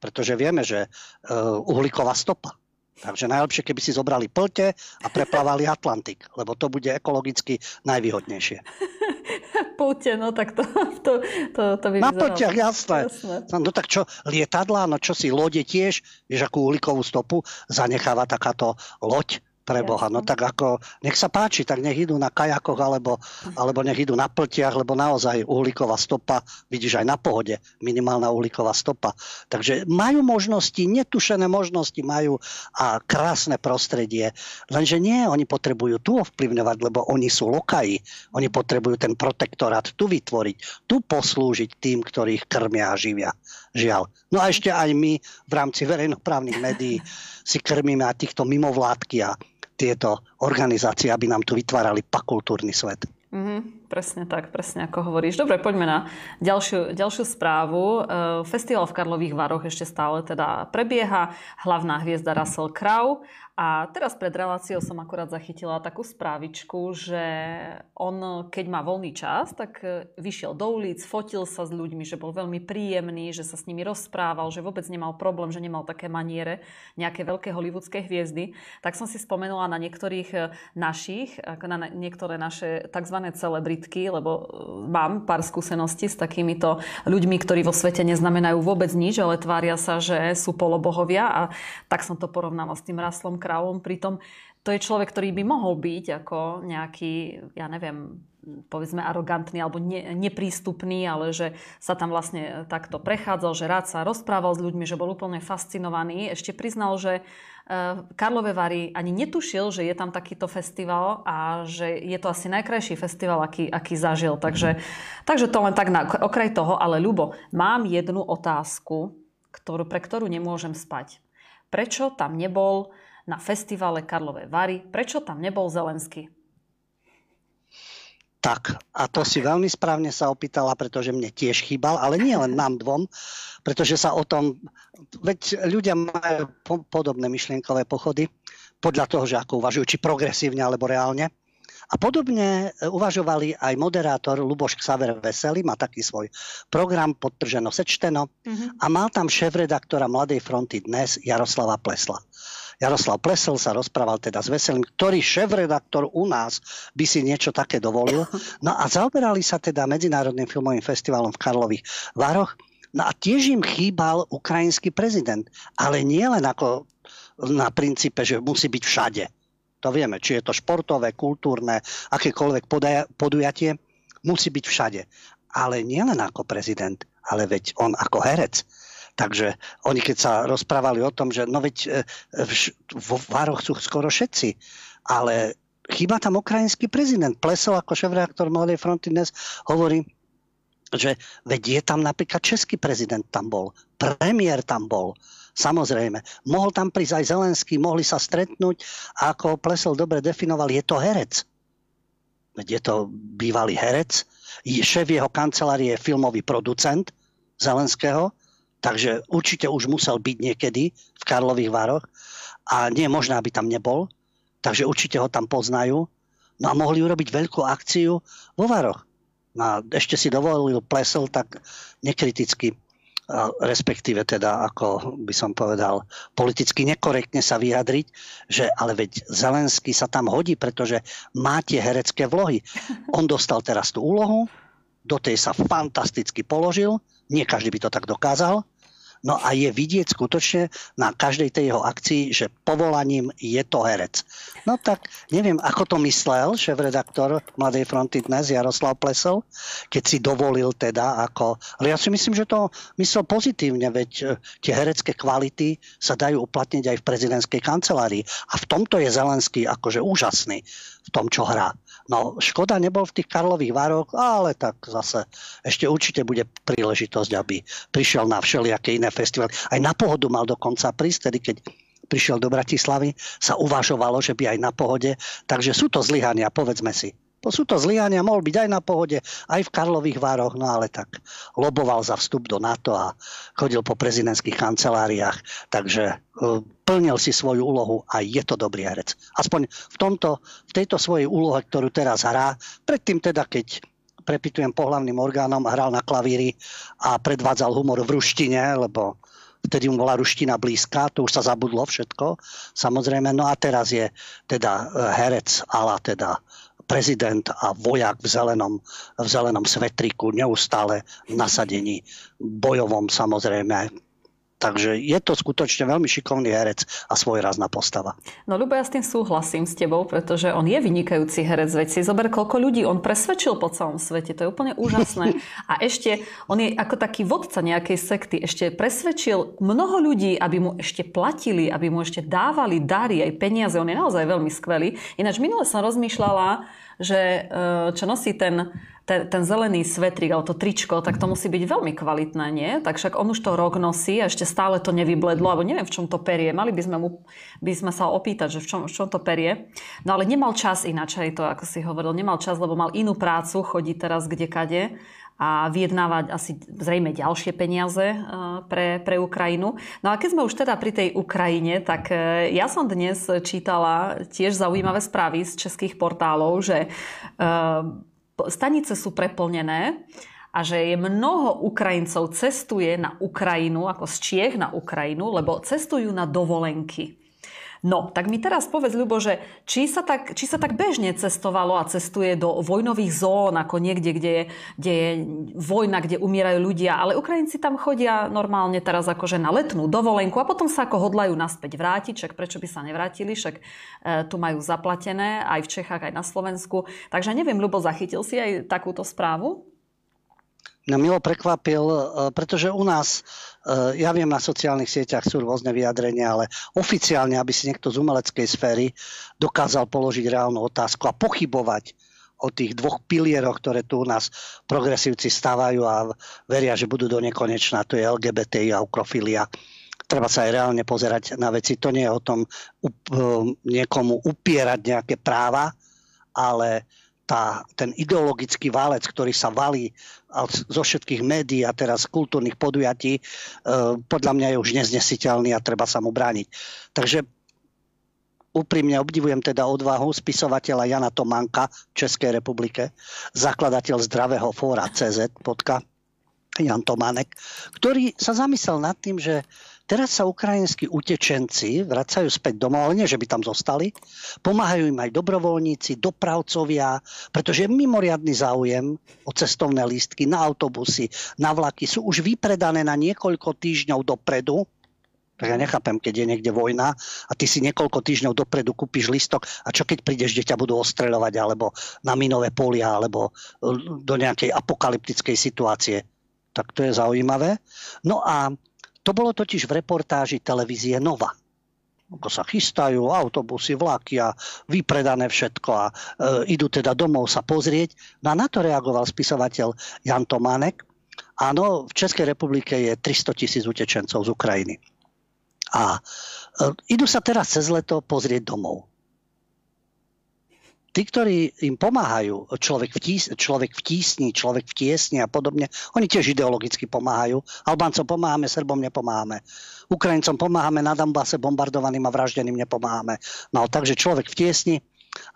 pretože vieme, že uh, uhlíková stopa. Takže najlepšie, keby si zobrali plte a preplávali Atlantik, lebo to bude ekologicky najvýhodnejšie. Plte, no tak to, to, to, to by Na pltiach, jasné. jasné. No tak čo, lietadla, no čo si, lode tiež, vieš, akú uhlíkovú stopu zanecháva takáto loď pre Boha. No tak ako, nech sa páči, tak nech idú na kajakoch alebo, alebo nech idú na pltiach, lebo naozaj uhlíková stopa, vidíš aj na pohode, minimálna uhlíková stopa. Takže majú možnosti, netušené možnosti majú a krásne prostredie. Lenže nie, oni potrebujú tu ovplyvňovať, lebo oni sú lokaji. Oni potrebujú ten protektorát tu vytvoriť, tu poslúžiť tým, ktorých krmia a živia. Žiaľ. No a ešte aj my v rámci verejnoprávnych médií si krmíme aj týchto mimovládky a tieto organizácie, aby nám tu vytvárali pakultúrny svet. Mm-hmm, presne tak, presne ako hovoríš. Dobre, poďme na ďalšiu, ďalšiu správu. E, festival v Karlových Varoch ešte stále teda prebieha. Hlavná hviezda Russell Crowe a teraz pred reláciou som akurát zachytila takú správičku, že on, keď má voľný čas, tak e, vyšiel do ulic, fotil sa s ľuďmi, že bol veľmi príjemný, že sa s nimi rozprával, že vôbec nemal problém, že nemal také maniere nejaké veľké hollywoodske hviezdy. Tak som si spomenula na niektorých e, našich, na niektoré naše tzv. celebritky, lebo e, mám pár skúseností s takýmito ľuďmi, ktorí vo svete neznamenajú vôbec nič, ale tvária sa, že sú polobohovia a tak som to porovnala s tým Raslom kráľom. Pritom to je človek, ktorý by mohol byť ako nejaký, ja neviem, povedzme arogantný alebo ne, neprístupný, ale že sa tam vlastne takto prechádzal, že rád sa rozprával s ľuďmi, že bol úplne fascinovaný. Ešte priznal, že uh, Karlové Vary ani netušil, že je tam takýto festival a že je to asi najkrajší festival, aký, aký zažil. Takže, takže to len tak na okraj toho. Ale Ľubo, mám jednu otázku, ktorú, pre ktorú nemôžem spať. Prečo tam nebol na festivale Karlové Vary. Prečo tam nebol Zelensky? Tak, a to si veľmi správne sa opýtala, pretože mne tiež chýbal, ale nie len nám dvom, pretože sa o tom, veď ľudia majú po, podobné myšlienkové pochody, podľa toho, že ako uvažujú, či progresívne alebo reálne. A podobne e, uvažovali aj moderátor Luboš Xaver Veselý, má taký svoj program podtrženo sečteno mm-hmm. a mal tam šéf-redaktora Mladej fronty dnes Jaroslava Plesla. Jaroslav Plesel sa rozprával teda s Veselým, ktorý šéf-redaktor u nás by si niečo také dovolil. No a zaoberali sa teda Medzinárodným filmovým festivalom v Karlových Vároch. No a tiež im chýbal ukrajinský prezident. Ale nie len ako na princípe, že musí byť všade. To vieme, či je to športové, kultúrne, akékoľvek podujatie, musí byť všade. Ale nie len ako prezident, ale veď on ako herec Takže oni keď sa rozprávali o tom, že no veď e, vo Vároch sú skoro všetci, ale chýba tam ukrajinský prezident. Plesov ako šéf-reaktor Mladej fronty dnes hovorí, že veď je tam napríklad český prezident tam bol, premiér tam bol, Samozrejme, mohol tam prísť aj Zelenský, mohli sa stretnúť a ako Plesel dobre definoval, je to herec. Veď je to bývalý herec, šéf jeho kancelárie je filmový producent Zelenského, Takže určite už musel byť niekedy v Karlových Vároch a nie je možné, aby tam nebol. Takže určite ho tam poznajú. No a mohli urobiť veľkú akciu vo Vároch. No a ešte si dovolil Plesel tak nekriticky respektíve teda, ako by som povedal, politicky nekorektne sa vyjadriť, že ale veď Zelenský sa tam hodí, pretože má tie herecké vlohy. On dostal teraz tú úlohu, do tej sa fantasticky položil, nie každý by to tak dokázal, No a je vidieť skutočne na každej tej jeho akcii, že povolaním je to herec. No tak neviem, ako to myslel šéf-redaktor Mladej fronty dnes Jaroslav Plesov, keď si dovolil teda ako... Ale ja si myslím, že to myslel pozitívne, veď e, tie herecké kvality sa dajú uplatniť aj v prezidentskej kancelárii. A v tomto je Zelenský akože úžasný v tom, čo hrá. No, škoda nebol v tých Karlových Vároch, ale tak zase ešte určite bude príležitosť, aby prišiel na všelijaké iné festivaly. Aj na pohodu mal dokonca prísť, tedy keď prišiel do Bratislavy, sa uvažovalo, že by aj na pohode. Takže sú to zlyhania, povedzme si. Sú to zlyhania, mohol byť aj na pohode, aj v Karlových Vároch, no ale tak loboval za vstup do NATO a chodil po prezidentských kanceláriách, takže e, plnil si svoju úlohu a je to dobrý herec. Aspoň v, tomto, v tejto svojej úlohe, ktorú teraz hrá, predtým teda, keď prepitujem pohlavným orgánom, hral na klavíri a predvádzal humor v ruštine, lebo vtedy mu bola ruština blízka, to už sa zabudlo všetko, samozrejme. No a teraz je teda e, herec ala teda prezident a vojak v zelenom, v zelenom svetriku, neustále nasadení bojovom samozrejme Takže je to skutočne veľmi šikovný herec a svojrázna postava. No Ľubo, ja s tým súhlasím s tebou, pretože on je vynikajúci herec. Veď si zober, koľko ľudí on presvedčil po celom svete. To je úplne úžasné. A ešte, on je ako taký vodca nejakej sekty. Ešte presvedčil mnoho ľudí, aby mu ešte platili, aby mu ešte dávali dary aj peniaze. On je naozaj veľmi skvelý. Ináč minule som rozmýšľala, že e, čo nosí ten ten, ten zelený svetrik alebo to tričko, tak to musí byť veľmi kvalitné, nie? Tak však on už to rok nosí a ešte stále to nevybledlo, alebo neviem, v čom to perie. Mali by sme, mu, by sme sa opýtať, že v čom, v čom to perie. No ale nemal čas ináč, aj to, ako si hovoril, nemal čas, lebo mal inú prácu, chodí teraz kde kade a vyjednávať asi zrejme ďalšie peniaze e, pre, pre Ukrajinu. No a keď sme už teda pri tej Ukrajine, tak e, ja som dnes čítala tiež zaujímavé správy z českých portálov, že e, stanice sú preplnené a že je mnoho Ukrajincov cestuje na Ukrajinu, ako z Čiech na Ukrajinu, lebo cestujú na dovolenky. No, tak mi teraz povedz, Ľubo, že či sa, tak, či sa tak bežne cestovalo a cestuje do vojnových zón, ako niekde, kde je, kde je vojna, kde umierajú ľudia, ale Ukrajinci tam chodia normálne teraz akože na letnú dovolenku a potom sa ako hodlajú naspäť vrátiť, však prečo by sa nevrátili, však e, tu majú zaplatené aj v Čechách, aj na Slovensku. Takže neviem, Ľubo, zachytil si aj takúto správu? mňa milo prekvapil, e, pretože u nás, ja viem, na sociálnych sieťach sú rôzne vyjadrenia, ale oficiálne, aby si niekto z umeleckej sféry dokázal položiť reálnu otázku a pochybovať o tých dvoch pilieroch, ktoré tu u nás progresívci stávajú a veria, že budú do nekonečná, to je LGBTI a ukrofilia. Treba sa aj reálne pozerať na veci. To nie je o tom up, e, niekomu upierať nejaké práva, ale tá, ten ideologický válec, ktorý sa valí zo všetkých médií a teraz kultúrnych podujatí, e, podľa mňa je už neznesiteľný a treba sa mu brániť. Takže úprimne obdivujem teda odvahu spisovateľa Jana Tománka v Českej republike, zakladateľ zdravého fóra CZ, podka, Jan Tománek, ktorý sa zamyslel nad tým, že Teraz sa ukrajinskí utečenci vracajú späť domov, ale nie, že by tam zostali. Pomáhajú im aj dobrovoľníci, dopravcovia, pretože mimoriadný záujem o cestovné lístky na autobusy, na vlaky sú už vypredané na niekoľko týždňov dopredu. Tak ja nechápem, keď je niekde vojna a ty si niekoľko týždňov dopredu kúpiš listok a čo keď prídeš, kde ťa budú ostreľovať alebo na minové polia alebo do nejakej apokalyptickej situácie. Tak to je zaujímavé. No a to bolo totiž v reportáži televízie Nova. Ako sa chystajú autobusy, vlaky a vypredané všetko a e, idú teda domov sa pozrieť. No a na to reagoval spisovateľ Jan Tománek. Áno, v Českej republike je 300 tisíc utečencov z Ukrajiny. A e, idú sa teraz cez leto pozrieť domov tí, ktorí im pomáhajú, človek v, tís, človek v tísni, človek v tiesni a podobne, oni tiež ideologicky pomáhajú. Albáncom pomáhame, Srbom nepomáhame. Ukrajincom pomáhame, na Dambase bombardovaným a vraždeným nepomáhame. No takže človek v tiesni,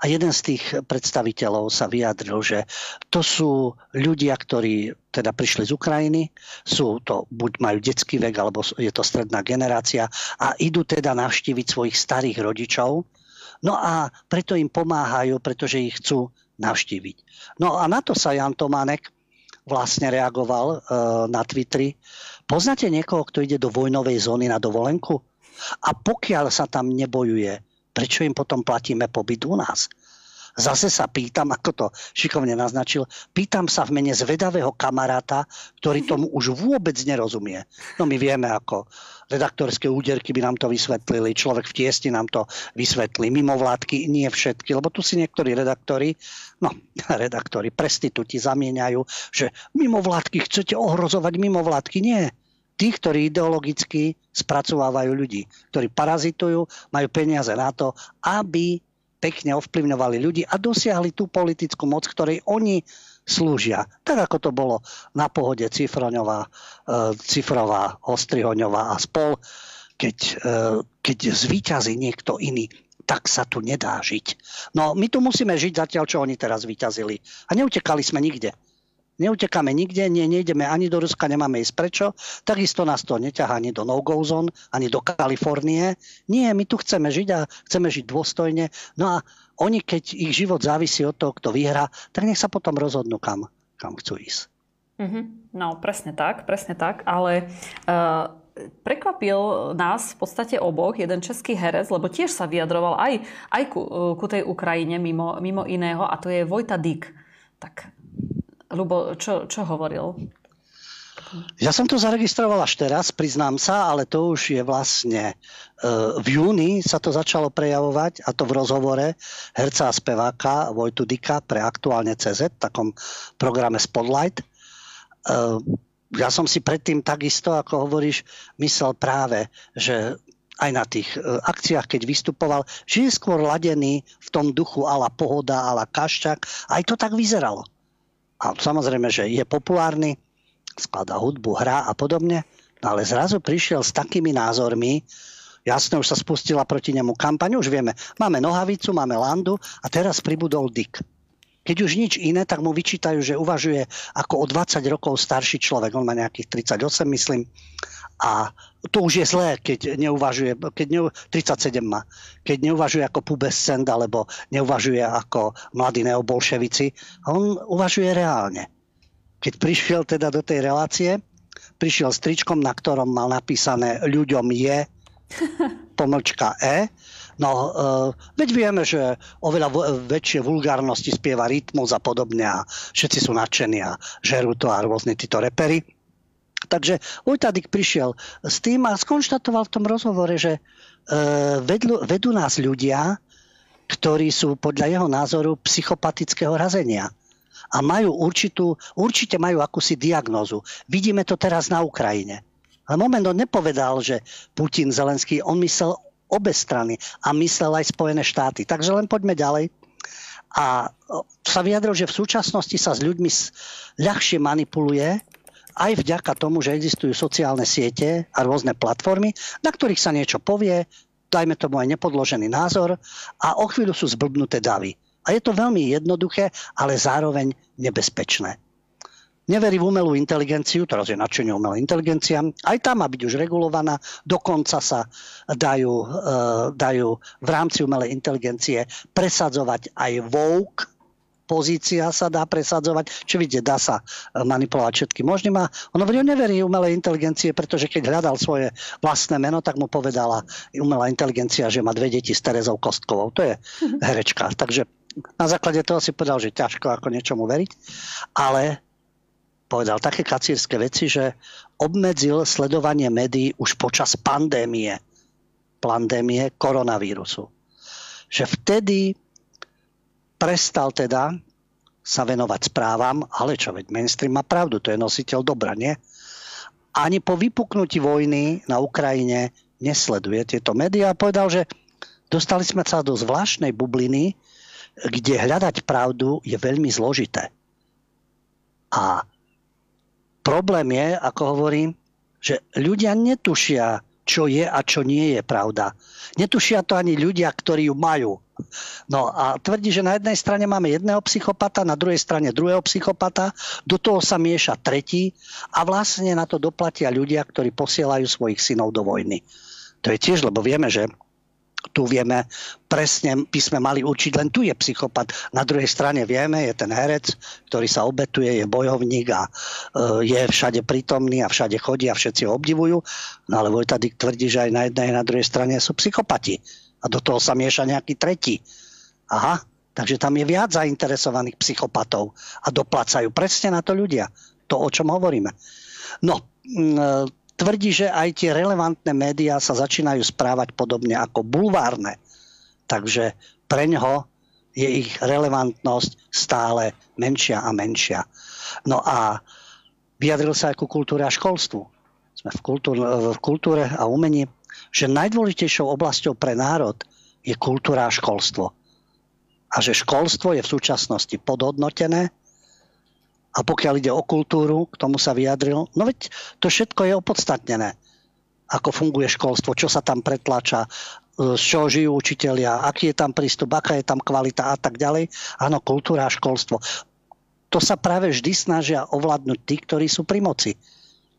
a jeden z tých predstaviteľov sa vyjadril, že to sú ľudia, ktorí teda prišli z Ukrajiny, sú to, buď majú detský vek, alebo je to stredná generácia a idú teda navštíviť svojich starých rodičov, No a preto im pomáhajú, pretože ich chcú navštíviť. No a na to sa Jan Tománek vlastne reagoval e, na Twitteri. Poznáte niekoho, kto ide do vojnovej zóny na dovolenku? A pokiaľ sa tam nebojuje, prečo im potom platíme pobyt u nás? Zase sa pýtam, ako to šikovne naznačil, pýtam sa v mene zvedavého kamaráta, ktorý tomu už vôbec nerozumie. No my vieme, ako redaktorské úderky by nám to vysvetlili, človek v tiesti nám to vysvetlí, mimovládky nie všetky, lebo tu si niektorí redaktori, no redaktori, prestitúti zamieňajú, že mimovládky chcete ohrozovať mimovládky. Nie, tí, ktorí ideologicky spracovávajú ľudí, ktorí parazitujú, majú peniaze na to, aby pekne ovplyvňovali ľudí a dosiahli tú politickú moc, ktorej oni slúžia. Tak ako to bolo na pohode Cifroňová, e, Cifrová, Ostrihoňová a spol, keď, e, keď zvíťazí niekto iný, tak sa tu nedá žiť. No my tu musíme žiť zatiaľ, čo oni teraz vyťazili. A neutekali sme nikde. Neutekáme nikde, nie, nejdeme ani do Ruska, nemáme ísť prečo. Takisto nás to neťahá ani do no-go zone, ani do Kalifornie. Nie, my tu chceme žiť a chceme žiť dôstojne. No a oni, keď ich život závisí od toho, kto vyhrá, tak nech sa potom rozhodnú, kam, kam chcú ísť. Mm-hmm. No, presne tak, presne tak, ale uh, prekvapil nás v podstate oboch jeden český herec, lebo tiež sa vyjadroval aj, aj ku, ku tej Ukrajine mimo, mimo iného a to je Vojta Dik. Tak Lubo, čo, čo hovoril? Ja som to zaregistroval až teraz, priznám sa, ale to už je vlastne e, v júni sa to začalo prejavovať a to v rozhovore herca a speváka Vojtu Dika pre aktuálne CZ, v takom programe Spotlight. E, ja som si predtým takisto, ako hovoríš, myslel práve, že aj na tých e, akciách, keď vystupoval, že je skôr ladený v tom duchu ala pohoda, ala kašťak. Aj to tak vyzeralo a samozrejme, že je populárny, skladá hudbu, hrá a podobne, no ale zrazu prišiel s takými názormi, jasne už sa spustila proti nemu kampaň, už vieme, máme nohavicu, máme landu a teraz pribudol Dick. Keď už nič iné, tak mu vyčítajú, že uvažuje ako o 20 rokov starší človek. On má nejakých 38, myslím. A to už je zlé, keď neuvažuje, keď neu, 37 má, keď neuvažuje ako pubescent alebo neuvažuje ako mladí neobolševici. A on uvažuje reálne. Keď prišiel teda do tej relácie, prišiel s tričkom, na ktorom mal napísané ľuďom je pomlčka E. No, uh, veď vieme, že oveľa väčšie vulgárnosti spieva rytmus a podobne a všetci sú nadšení a žerú to a rôzne títo repery. Takže Vojtadik prišiel s tým a skonštatoval v tom rozhovore, že e, vedlu, vedú nás ľudia, ktorí sú podľa jeho názoru psychopatického razenia. A majú určitú, určite majú akúsi diagnózu. Vidíme to teraz na Ukrajine. Ale moment on nepovedal, že Putin, Zelenský, on myslel obe strany a myslel aj Spojené štáty. Takže len poďme ďalej. A sa vyjadril, že v súčasnosti sa s ľuďmi ľahšie manipuluje, aj vďaka tomu, že existujú sociálne siete a rôzne platformy, na ktorých sa niečo povie, dajme tomu aj nepodložený názor a o chvíľu sú zblbnuté davy. A je to veľmi jednoduché, ale zároveň nebezpečné. Neverí v umelú inteligenciu, teraz je nadšenie umelá inteligencia, aj tá má byť už regulovaná, dokonca sa dajú, e, dajú v rámci umelej inteligencie presadzovať aj woke pozícia sa dá presadzovať. Čo vidíte, dá sa e, manipulovať všetkým možným. A on hovorí, on neverí umelej inteligencie, pretože keď hľadal svoje vlastné meno, tak mu povedala umelá inteligencia, že má dve deti s Terezou Kostkovou. To je mhm. herečka. Takže na základe toho si povedal, že ťažko ako niečomu veriť. Ale povedal také kacírske veci, že obmedzil sledovanie médií už počas pandémie, pandémie koronavírusu. Že vtedy prestal teda sa venovať správam, ale čo veď mainstream má pravdu, to je nositeľ dobra, nie? Ani po vypuknutí vojny na Ukrajine nesleduje tieto médiá a povedal, že dostali sme sa do zvláštnej bubliny, kde hľadať pravdu je veľmi zložité. A problém je, ako hovorím, že ľudia netušia, čo je a čo nie je pravda. Netušia to ani ľudia, ktorí ju majú. No a tvrdí, že na jednej strane máme jedného psychopata, na druhej strane druhého psychopata, do toho sa mieša tretí a vlastne na to doplatia ľudia, ktorí posielajú svojich synov do vojny. To je tiež, lebo vieme, že tu vieme presne, by sme mali určiť, len tu je psychopat. Na druhej strane vieme, je ten herec, ktorý sa obetuje, je bojovník a e, je všade prítomný a všade chodí a všetci ho obdivujú. No ale Vojtadik tvrdí, že aj na jednej a na druhej strane sú psychopati a do toho sa mieša nejaký tretí. Aha, takže tam je viac zainteresovaných psychopatov a doplácajú presne na to ľudia. To, o čom hovoríme. No, e, tvrdí, že aj tie relevantné médiá sa začínajú správať podobne ako bulvárne. Takže pre ňoho je ich relevantnosť stále menšia a menšia. No a vyjadril sa aj ku kultúre a školstvu. Sme v kultúre, v kultúre a umení že najdôležitejšou oblasťou pre národ je kultúra a školstvo. A že školstvo je v súčasnosti podhodnotené a pokiaľ ide o kultúru, k tomu sa vyjadril, no veď to všetko je opodstatnené. Ako funguje školstvo, čo sa tam pretlača, z čoho žijú učitelia, aký je tam prístup, aká je tam kvalita a tak ďalej. Áno, kultúra a školstvo. to sa práve vždy snažia ovládnuť tí, ktorí sú pri moci.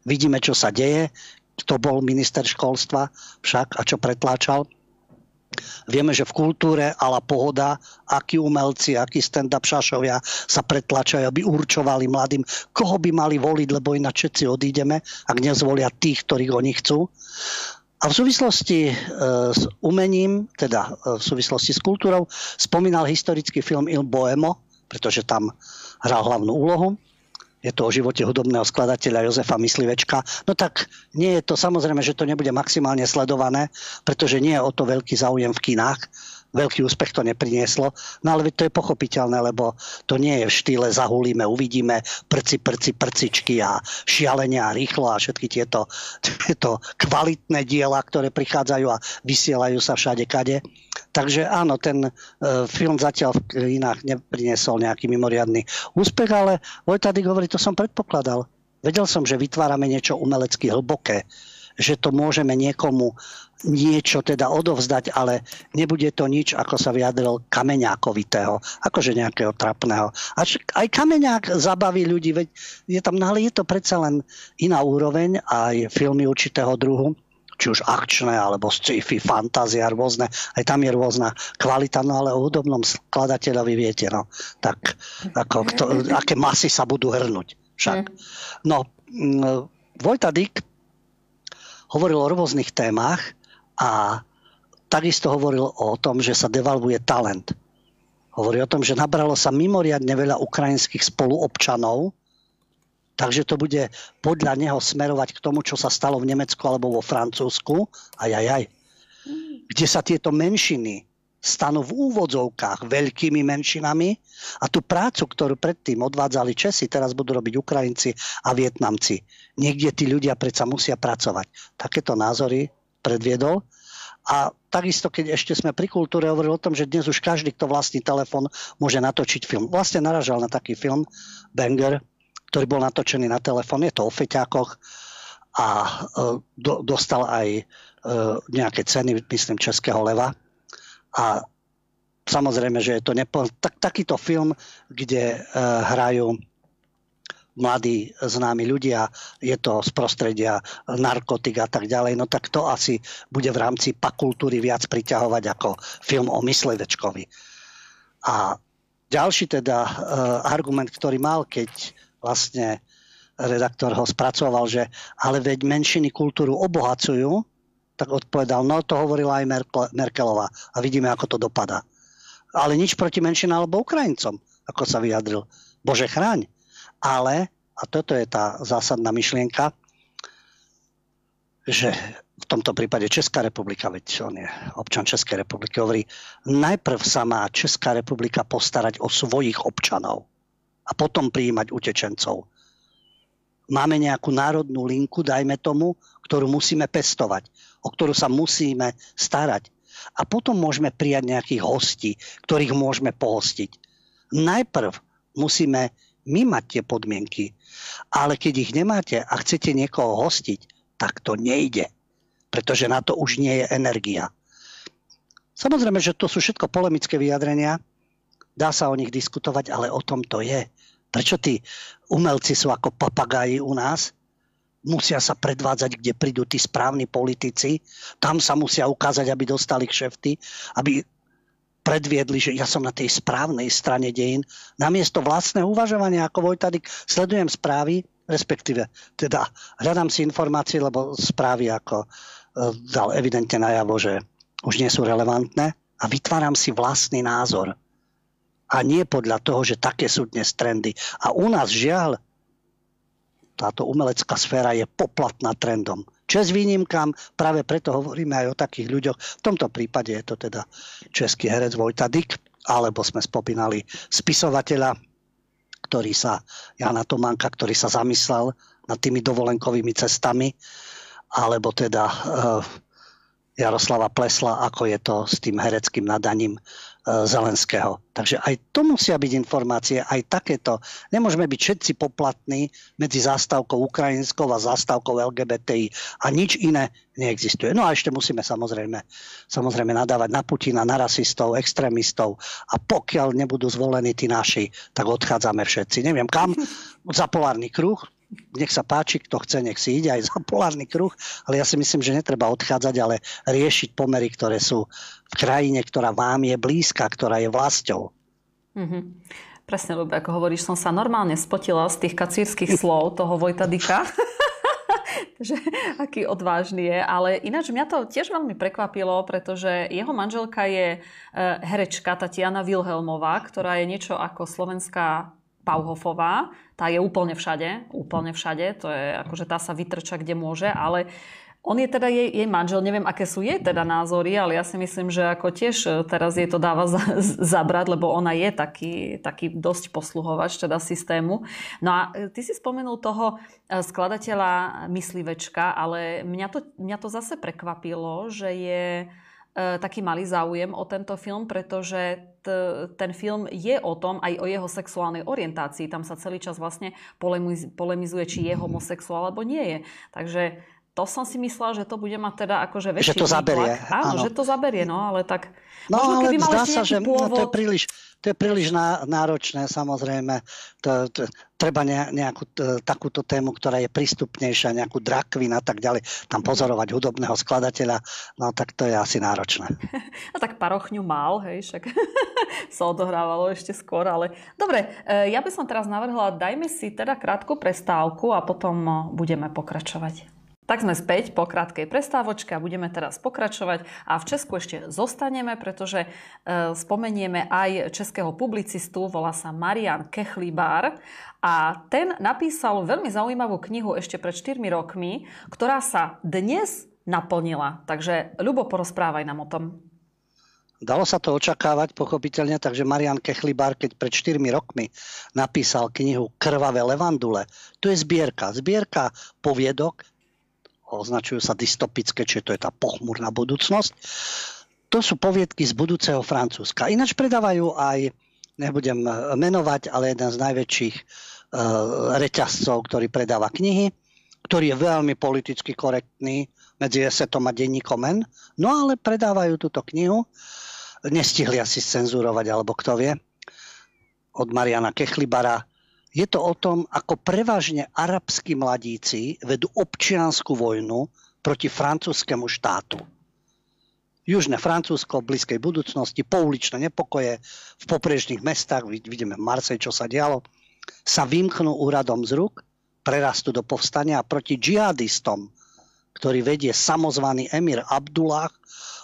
Vidíme, čo sa deje, kto bol minister školstva však a čo pretláčal. Vieme, že v kultúre ala pohoda, akí umelci, akí stand-up šašovia sa pretlačajú, aby určovali mladým, koho by mali voliť, lebo ináč všetci odídeme, ak nezvolia tých, ktorých oni chcú. A v súvislosti e, s umením, teda e, v súvislosti s kultúrou, spomínal historický film Il Boemo, pretože tam hral hlavnú úlohu je to o živote hudobného skladateľa Jozefa Myslivečka. No tak nie je to, samozrejme, že to nebude maximálne sledované, pretože nie je o to veľký záujem v kinách. Veľký úspech to neprinieslo, no ale to je pochopiteľné, lebo to nie je v štýle zahulíme, uvidíme prci, prci, prcičky a šialenia rýchlo a všetky tieto, tieto kvalitné diela, ktoré prichádzajú a vysielajú sa všade kade. Takže áno, ten e, film zatiaľ v inách nepriniesol nejaký mimoriadný úspech, ale Vojtadik hovorí, to som predpokladal. Vedel som, že vytvárame niečo umelecky hlboké, že to môžeme niekomu niečo teda odovzdať, ale nebude to nič, ako sa vyjadril kameňákovitého, akože nejakého trapného. Až aj kameňák zabaví ľudí, veď je tam, ale je to predsa len iná úroveň, aj filmy určitého druhu či už akčné, alebo sci-fi, fantázia rôzne, aj tam je rôzna kvalita, no ale o hudobnom skladateľovi viete, no, tak ako, kto, aké masy sa budú hrnúť však. Mm. No, Vojta Dick hovoril o rôznych témach a takisto hovoril o tom, že sa devalvuje talent. Hovorí o tom, že nabralo sa mimoriadne veľa ukrajinských spoluobčanov, Takže to bude podľa neho smerovať k tomu, čo sa stalo v Nemecku alebo vo Francúzsku. Aj, aj, aj. Kde sa tieto menšiny stanú v úvodzovkách veľkými menšinami a tú prácu, ktorú predtým odvádzali Česi, teraz budú robiť Ukrajinci a Vietnamci. Niekde tí ľudia predsa musia pracovať. Takéto názory predviedol. A takisto, keď ešte sme pri kultúre hovorili o tom, že dnes už každý, kto vlastní telefón, môže natočiť film. Vlastne naražal na taký film Banger, ktorý bol natočený na telefón. Je to o feťákoch a e, do, dostal aj e, nejaké ceny, myslím, Českého leva. A samozrejme, že je to nepo... tak, takýto film, kde uh, hrajú mladí známi ľudia, je to z prostredia narkotik a tak ďalej, no tak to asi bude v rámci pakultúry viac priťahovať ako film o myslevečkovi. A ďalší teda uh, argument, ktorý mal, keď vlastne redaktor ho spracoval, že ale veď menšiny kultúru obohacujú, tak odpovedal, no to hovorila aj Merkelová a vidíme, ako to dopadá. Ale nič proti menšinám alebo Ukrajincom, ako sa vyjadril. Bože chráň. Ale, a toto je tá zásadná myšlienka, že v tomto prípade Česká republika, veď on je občan Českej republiky, hovorí, najprv sa má Česká republika postarať o svojich občanov a potom prijímať utečencov. Máme nejakú národnú linku, dajme tomu, ktorú musíme pestovať, o ktorú sa musíme starať. A potom môžeme prijať nejakých hostí, ktorých môžeme pohostiť. Najprv musíme my mať tie podmienky, ale keď ich nemáte a chcete niekoho hostiť, tak to nejde, pretože na to už nie je energia. Samozrejme, že to sú všetko polemické vyjadrenia, dá sa o nich diskutovať, ale o tom to je. Prečo tí umelci sú ako papagáji u nás? Musia sa predvádzať, kde prídu tí správni politici. Tam sa musia ukázať, aby dostali kšefty, aby predviedli, že ja som na tej správnej strane dejín. Namiesto vlastného uvažovania, ako Vojtadik, sledujem správy, respektíve teda hľadám si informácie, lebo správy ako e, dal evidentne najavo, že už nie sú relevantné a vytváram si vlastný názor a nie podľa toho, že také sú dnes trendy. A u nás žiaľ, táto umelecká sféra je poplatná trendom. Čes výnimkám, práve preto hovoríme aj o takých ľuďoch. V tomto prípade je to teda český herec Vojta Dyk, alebo sme spomínali spisovateľa, ktorý sa, Jana Tománka, ktorý sa zamyslel nad tými dovolenkovými cestami, alebo teda uh, Jaroslava Plesla, ako je to s tým hereckým nadaním e, Zelenského. Takže aj to musia byť informácie, aj takéto. Nemôžeme byť všetci poplatní medzi zástavkou ukrajinskou a zástavkou LGBTI a nič iné neexistuje. No a ešte musíme samozrejme, samozrejme nadávať na Putina, na rasistov, extrémistov a pokiaľ nebudú zvolení tí naši, tak odchádzame všetci. Neviem kam, za polárny kruh, nech sa páči, kto chce, nech si ide aj za polárny kruh, ale ja si myslím, že netreba odchádzať, ale riešiť pomery, ktoré sú v krajine, ktorá vám je blízka, ktorá je vlastou. Mm-hmm. Presne, lebo ako hovoríš, som sa normálne spotila z tých kacírskych slov toho Vojta Dika. že aký odvážny je. Ale ináč mňa to tiež veľmi prekvapilo, pretože jeho manželka je e, herečka Tatiana Wilhelmová, ktorá je niečo ako slovenská Pauhofová, tá je úplne všade, úplne všade, to je akože tá sa vytrča kde môže, ale on je teda jej, jej manžel, neviem, aké sú jej teda názory, ale ja si myslím, že ako tiež e, teraz jej to dáva za, zabrať, lebo ona je taký, taký dosť posluhovač teda systému. No a e, ty si spomenul toho e, skladateľa myslivečka, ale mňa to, mňa to zase prekvapilo, že je taký malý záujem o tento film, pretože t- ten film je o tom, aj o jeho sexuálnej orientácii. Tam sa celý čas vlastne polemiz- polemizuje, či je homosexuál alebo nie je. Takže to som si myslela, že to bude mať teda akože väčší Že to zaberie. Áno, áno, že to zaberie, no ale tak... No ale zdá sa, že pôvod... no, to je príliš, to je príliš náročné, samozrejme. To, to, treba ne, nejakú takúto tému, ktorá je prístupnejšia, nejakú drakvin a tak ďalej, tam pozorovať hudobného skladateľa, no tak to je asi náročné. A tak parochňu mal, hej, však sa odohrávalo ešte skôr, ale dobre, e, ja by som teraz navrhla, dajme si teda krátku prestávku a potom budeme pokračovať. Tak sme späť po krátkej prestávočke a budeme teraz pokračovať a v Česku ešte zostaneme, pretože e, spomenieme aj českého publicistu, volá sa Marian Kechlibár a ten napísal veľmi zaujímavú knihu ešte pred 4 rokmi, ktorá sa dnes naplnila. Takže Ľubo, porozprávaj nám o tom. Dalo sa to očakávať, pochopiteľne, takže Marian Kechlibár, keď pred 4 rokmi napísal knihu Krvavé levandule, to je zbierka. Zbierka poviedok, označujú sa dystopické, čiže to je tá pochmurná budúcnosť. To sú poviedky z budúceho Francúzska. Ináč predávajú aj, nebudem menovať, ale jeden z najväčších uh, reťazcov, ktorý predáva knihy, ktorý je veľmi politicky korektný medzi Esetom a denníkom N. No ale predávajú túto knihu. Nestihli asi cenzurovať, alebo kto vie. Od Mariana Kechlibara je to o tom, ako prevažne arabskí mladíci vedú občianskú vojnu proti francúzskému štátu. Južné Francúzsko v blízkej budúcnosti, pouličné nepokoje v poprežných mestách, vidíme v Marsej, čo sa dialo, sa vymknú úradom z rúk, prerastú do povstania a proti džihadistom, ktorý vedie samozvaný emir Abdullah,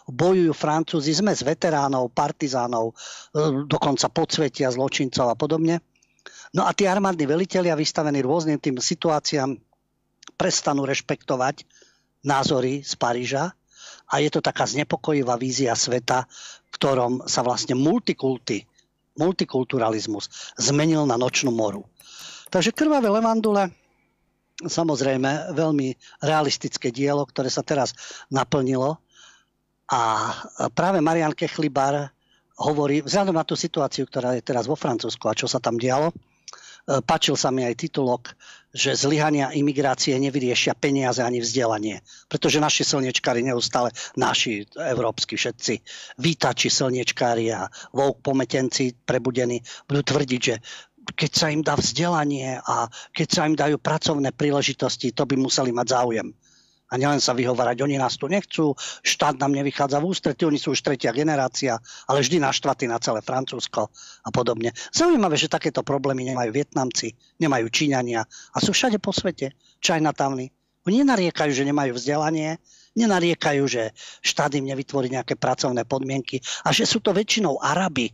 bojujú Francúzi, sme z veteránov, partizánov, e, dokonca podsvetia zločincov a podobne – No a tí armádni velitelia vystavení rôznym tým situáciám prestanú rešpektovať názory z Paríža a je to taká znepokojivá vízia sveta, v ktorom sa vlastne multikulty, multikulturalizmus zmenil na nočnú moru. Takže krvavé levandule, samozrejme veľmi realistické dielo, ktoré sa teraz naplnilo. A práve Marian Kechlibar hovorí, vzhľadom na tú situáciu, ktorá je teraz vo Francúzsku a čo sa tam dialo, Pačil sa mi aj titulok, že zlyhania imigrácie nevyriešia peniaze ani vzdelanie. Pretože naši slniečkári neustále, naši európsky všetci, vítači slniečkári a vouk pometenci prebudení budú tvrdiť, že keď sa im dá vzdelanie a keď sa im dajú pracovné príležitosti, to by museli mať záujem. A nielen sa vyhovárať, oni nás tu nechcú, štát nám nevychádza v ústretí, oni sú už tretia generácia, ale vždy naštvatí na celé Francúzsko a podobne. Zaujímavé, že takéto problémy nemajú Vietnamci, nemajú Číňania a sú všade po svete. Chinatowny. Oni nenariekajú, že nemajú vzdelanie, nenariekajú, že štát im nevytvorí nejaké pracovné podmienky a že sú to väčšinou Araby.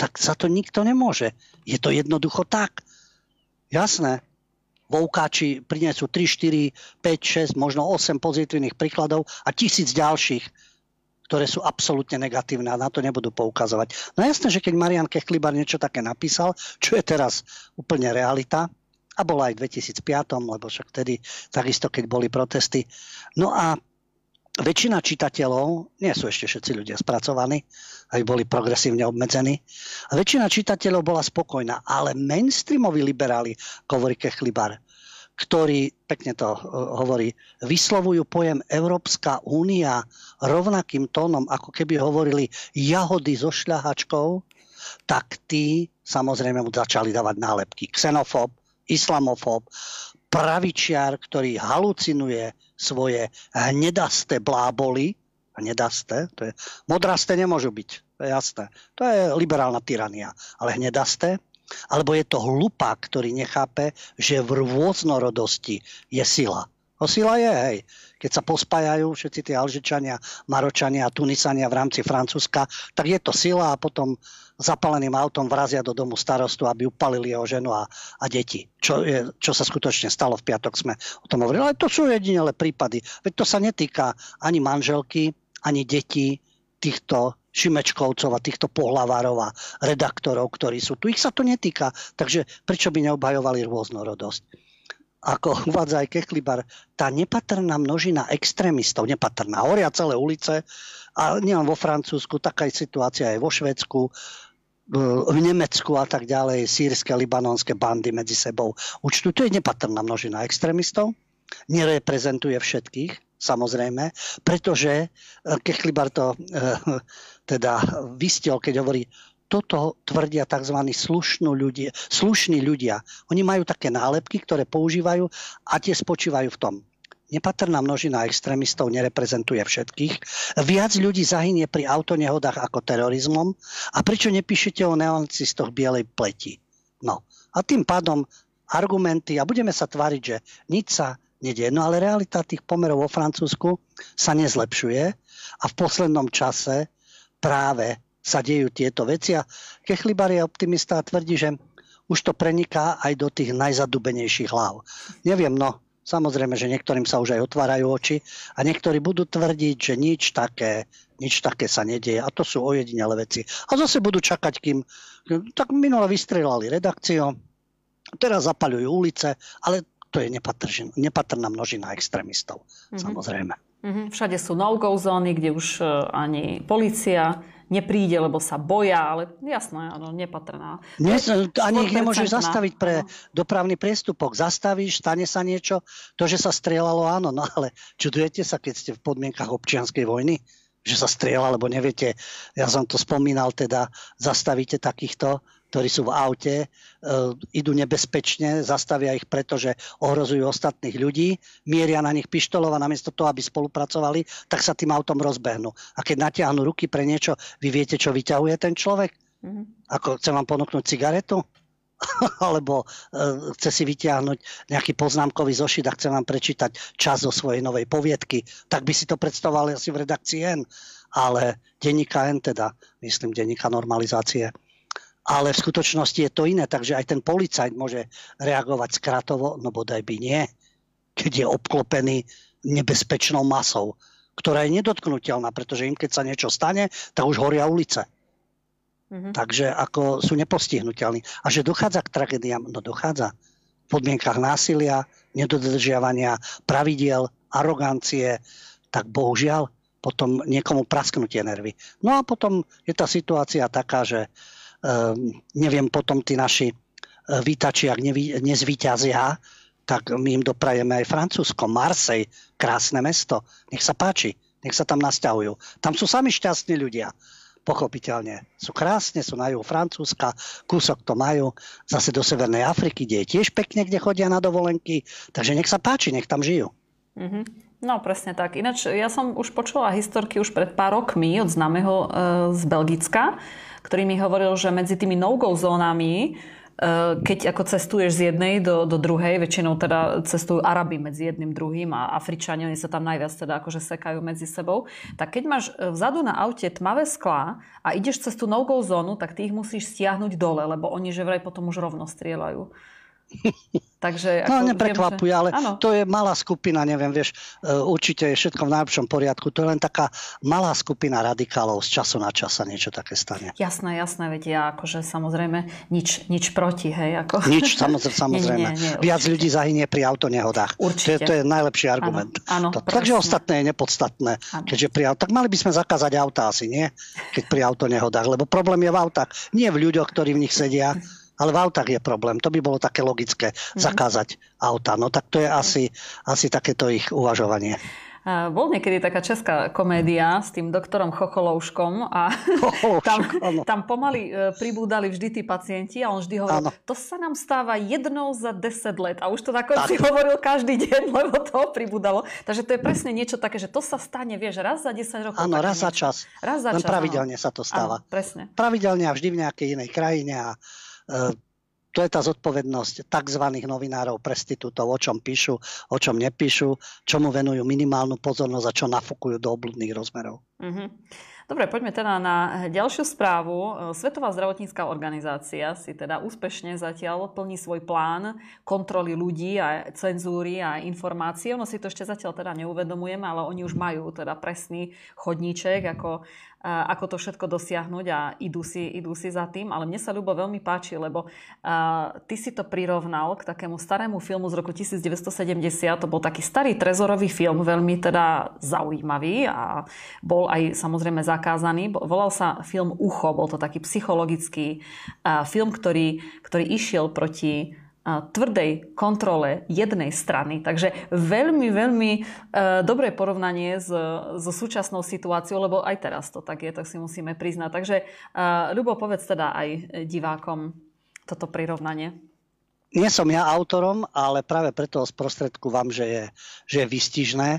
Tak za to nikto nemôže. Je to jednoducho tak. Jasné, Voukáči prinesú 3, 4, 5, 6, možno 8 pozitívnych príkladov a tisíc ďalších, ktoré sú absolútne negatívne a na to nebudú poukazovať. No jasné, že keď Marian Kechlibar niečo také napísal, čo je teraz úplne realita, a bola aj v 2005, lebo však vtedy takisto, keď boli protesty. No a väčšina čitateľov, nie sú ešte všetci ľudia spracovaní, aby boli progresívne obmedzení, a väčšina čitateľov bola spokojná, ale mainstreamoví liberáli, hovorí Kechlibar, ktorí, pekne to uh, hovorí, vyslovujú pojem Európska únia rovnakým tónom, ako keby hovorili jahody so šľahačkou, tak tí samozrejme mu začali dávať nálepky. Xenofób, islamofób, pravičiar, ktorý halucinuje svoje hnedasté bláboli, hnedasté, to je, modrasté nemôžu byť, to je jasné. To je liberálna tyrania. Ale hnedasté, alebo je to hlupák, ktorý nechápe, že v rôznorodosti je sila. O sila je, hej. Keď sa pospájajú všetci tí Alžičania, Maročania a Tunisania v rámci Francúzska, tak je to sila a potom zapaleným autom vrazia do domu starostu, aby upalili jeho ženu a, a deti. Čo, je, čo sa skutočne stalo v piatok, sme o tom hovorili. Ale to sú jedinele prípady. Veď to sa netýka ani manželky, ani detí týchto Šimečkovcov a týchto pohlavárov a redaktorov, ktorí sú tu. Ich sa to netýka, takže prečo by neobhajovali rôznorodosť? Ako uvádza aj Kechlibar, tá nepatrná množina extrémistov, nepatrná, horia celé ulice, a nielen vo Francúzsku, taká je situácia aj vo Švedsku, v Nemecku a tak ďalej, sírske, libanonské bandy medzi sebou účtu. To je nepatrná množina extrémistov, nereprezentuje všetkých, samozrejme, pretože eh, Kechlibar to eh, teda vystel, keď hovorí, toto tvrdia tzv. ľudia, slušní ľudia. Oni majú také nálepky, ktoré používajú a tie spočívajú v tom. Nepatrná množina extrémistov nereprezentuje všetkých. Viac ľudí zahynie pri autonehodách ako terorizmom. A prečo nepíšete o neonacistoch bielej pleti? No. A tým pádom argumenty, a budeme sa tváriť, že nič sa nedie. No ale realita tých pomerov vo Francúzsku sa nezlepšuje a v poslednom čase práve sa dejú tieto veci a Kechlibar je optimista a tvrdí, že už to preniká aj do tých najzadubenejších hlav. Neviem, no, Samozrejme, že niektorým sa už aj otvárajú oči a niektorí budú tvrdiť, že nič také, nič také sa nedieje. A to sú ojedinele veci. A zase budú čakať, kým... Tak minule vystrelali redakciu, teraz zapaľujú ulice, ale to je nepatrná množina extrémistov, mm-hmm. samozrejme. Mm-hmm. Všade sú no-go zóny, kde už e, ani policia nepríde, lebo sa boja, ale jasné, áno, nepatrná. Nie, ani ich nemôžeš zastaviť pre dopravný priestupok. Zastavíš, stane sa niečo, to, že sa strieľalo, áno, no ale čudujete sa, keď ste v podmienkach občianskej vojny? že sa strieľa, lebo neviete, ja som to spomínal, teda zastavíte takýchto ktorí sú v aute, e, idú nebezpečne, zastavia ich, pretože ohrozujú ostatných ľudí, mieria na nich pištolov a namiesto toho, aby spolupracovali, tak sa tým autom rozbehnú. A keď natiahnu ruky pre niečo, vy viete, čo vyťahuje ten človek? Mm-hmm. Ako chcem vám ponúknuť cigaretu? alebo e, chce si vytiahnuť nejaký poznámkový zošit a chce vám prečítať čas zo svojej novej poviedky, tak by si to predstavovali asi v redakcii N, ale denníka N teda, myslím denníka normalizácie ale v skutočnosti je to iné, takže aj ten policajt môže reagovať skratovo, no bodaj by nie, keď je obklopený nebezpečnou masou, ktorá je nedotknutelná, pretože im keď sa niečo stane, tak už horia ulice. Mm-hmm. Takže ako sú nepostihnutelní. A že dochádza k tragédiám, no dochádza v podmienkach násilia, nedodržiavania pravidiel, arogancie, tak bohužiaľ potom niekomu prasknutie nervy. No a potom je tá situácia taká, že Ehm, neviem, potom tí naši e, výtači, ak nezvíťazia, tak my im doprajeme aj Francúzsko, Marsej, krásne mesto. Nech sa páči, nech sa tam nasťahujú. Tam sú sami šťastní ľudia pochopiteľne. Sú krásne, sú na juhu Francúzska, kúsok to majú, zase do Severnej Afriky, kde je tiež pekne, kde chodia na dovolenky, takže nech sa páči, nech tam žijú. Mm-hmm. No presne tak. Ináč ja som už počula historky už pred pár rokmi od známeho e, z Belgicka, ktorý mi hovoril, že medzi tými no-go zónami eh, keď ako cestuješ z jednej do, do druhej, väčšinou teda cestujú Araby medzi jedným druhým a Afričania, oni sa tam najviac teda akože sekajú medzi sebou, tak keď máš eh, vzadu na aute tmavé sklá a ideš cez tú no-go zónu, tak ty ich musíš stiahnuť dole, lebo oni že vraj potom už rovno strieľajú. Takže, no, ako no neprekvapuje, že... ale ano. to je malá skupina, neviem, vieš, e, určite je všetko v najlepšom poriadku. To je len taká malá skupina radikálov z času na čas sa niečo také stane. Jasné, jasné, veď ja akože samozrejme nič, nič proti, hej. Ako... Nič, samozrejme. samozrejme. nie, nie, nie, Viac ľudí zahynie pri autonehodách. Určite. To je, to je najlepší argument. Ano, ano, to, takže ostatné je nepodstatné. Ano. Keďže pri tak mali by sme zakázať auta asi, nie? Keď pri autonehodách, lebo problém je v autách, nie v ľuďoch, ktorí v nich sedia, ale v autách je problém. To by bolo také logické, mm-hmm. zakázať auta. No tak to je asi, asi takéto ich uvažovanie. Bol niekedy taká česká komédia s tým doktorom Chocholouškom a tam, tam pomaly e, pribúdali vždy tí pacienti a on vždy hovoril, ano. to sa nám stáva jednou za 10 let a už to na konci tak. hovoril každý deň, lebo to pribúdalo. Takže to je presne niečo také, že to sa stane, vieš, raz za 10 rokov. Áno, raz za čas. Raz za Len čas, pravidelne áno. sa to stáva. Áno, presne. Pravidelne a vždy v nejakej inej krajine a to je tá zodpovednosť tzv. novinárov, prestitútov, o čom píšu, o čom nepíšu, čomu venujú minimálnu pozornosť a čo nafúkujú do obludných rozmerov. Mm-hmm. Dobre, poďme teda na ďalšiu správu. Svetová zdravotnícká organizácia si teda úspešne zatiaľ plní svoj plán kontroly ľudí a cenzúry a informácií. Ono si to ešte zatiaľ teda neuvedomujeme, ale oni už majú teda presný chodníček, ako ako to všetko dosiahnuť a idú si, idú si za tým. Ale mne sa ľubo veľmi páči, lebo uh, ty si to prirovnal k takému starému filmu z roku 1970. To bol taký starý trezorový film, veľmi teda zaujímavý a bol aj samozrejme zakázaný. Volal sa film Ucho, bol to taký psychologický uh, film, ktorý, ktorý išiel proti tvrdej kontrole jednej strany. Takže veľmi, veľmi e, dobré porovnanie s, so súčasnou situáciou, lebo aj teraz to tak je, tak si musíme priznať. Takže e, Ľubo, povedz teda aj divákom toto prirovnanie. Nie som ja autorom, ale práve preto sprostredku vám, že je, že je výstižné.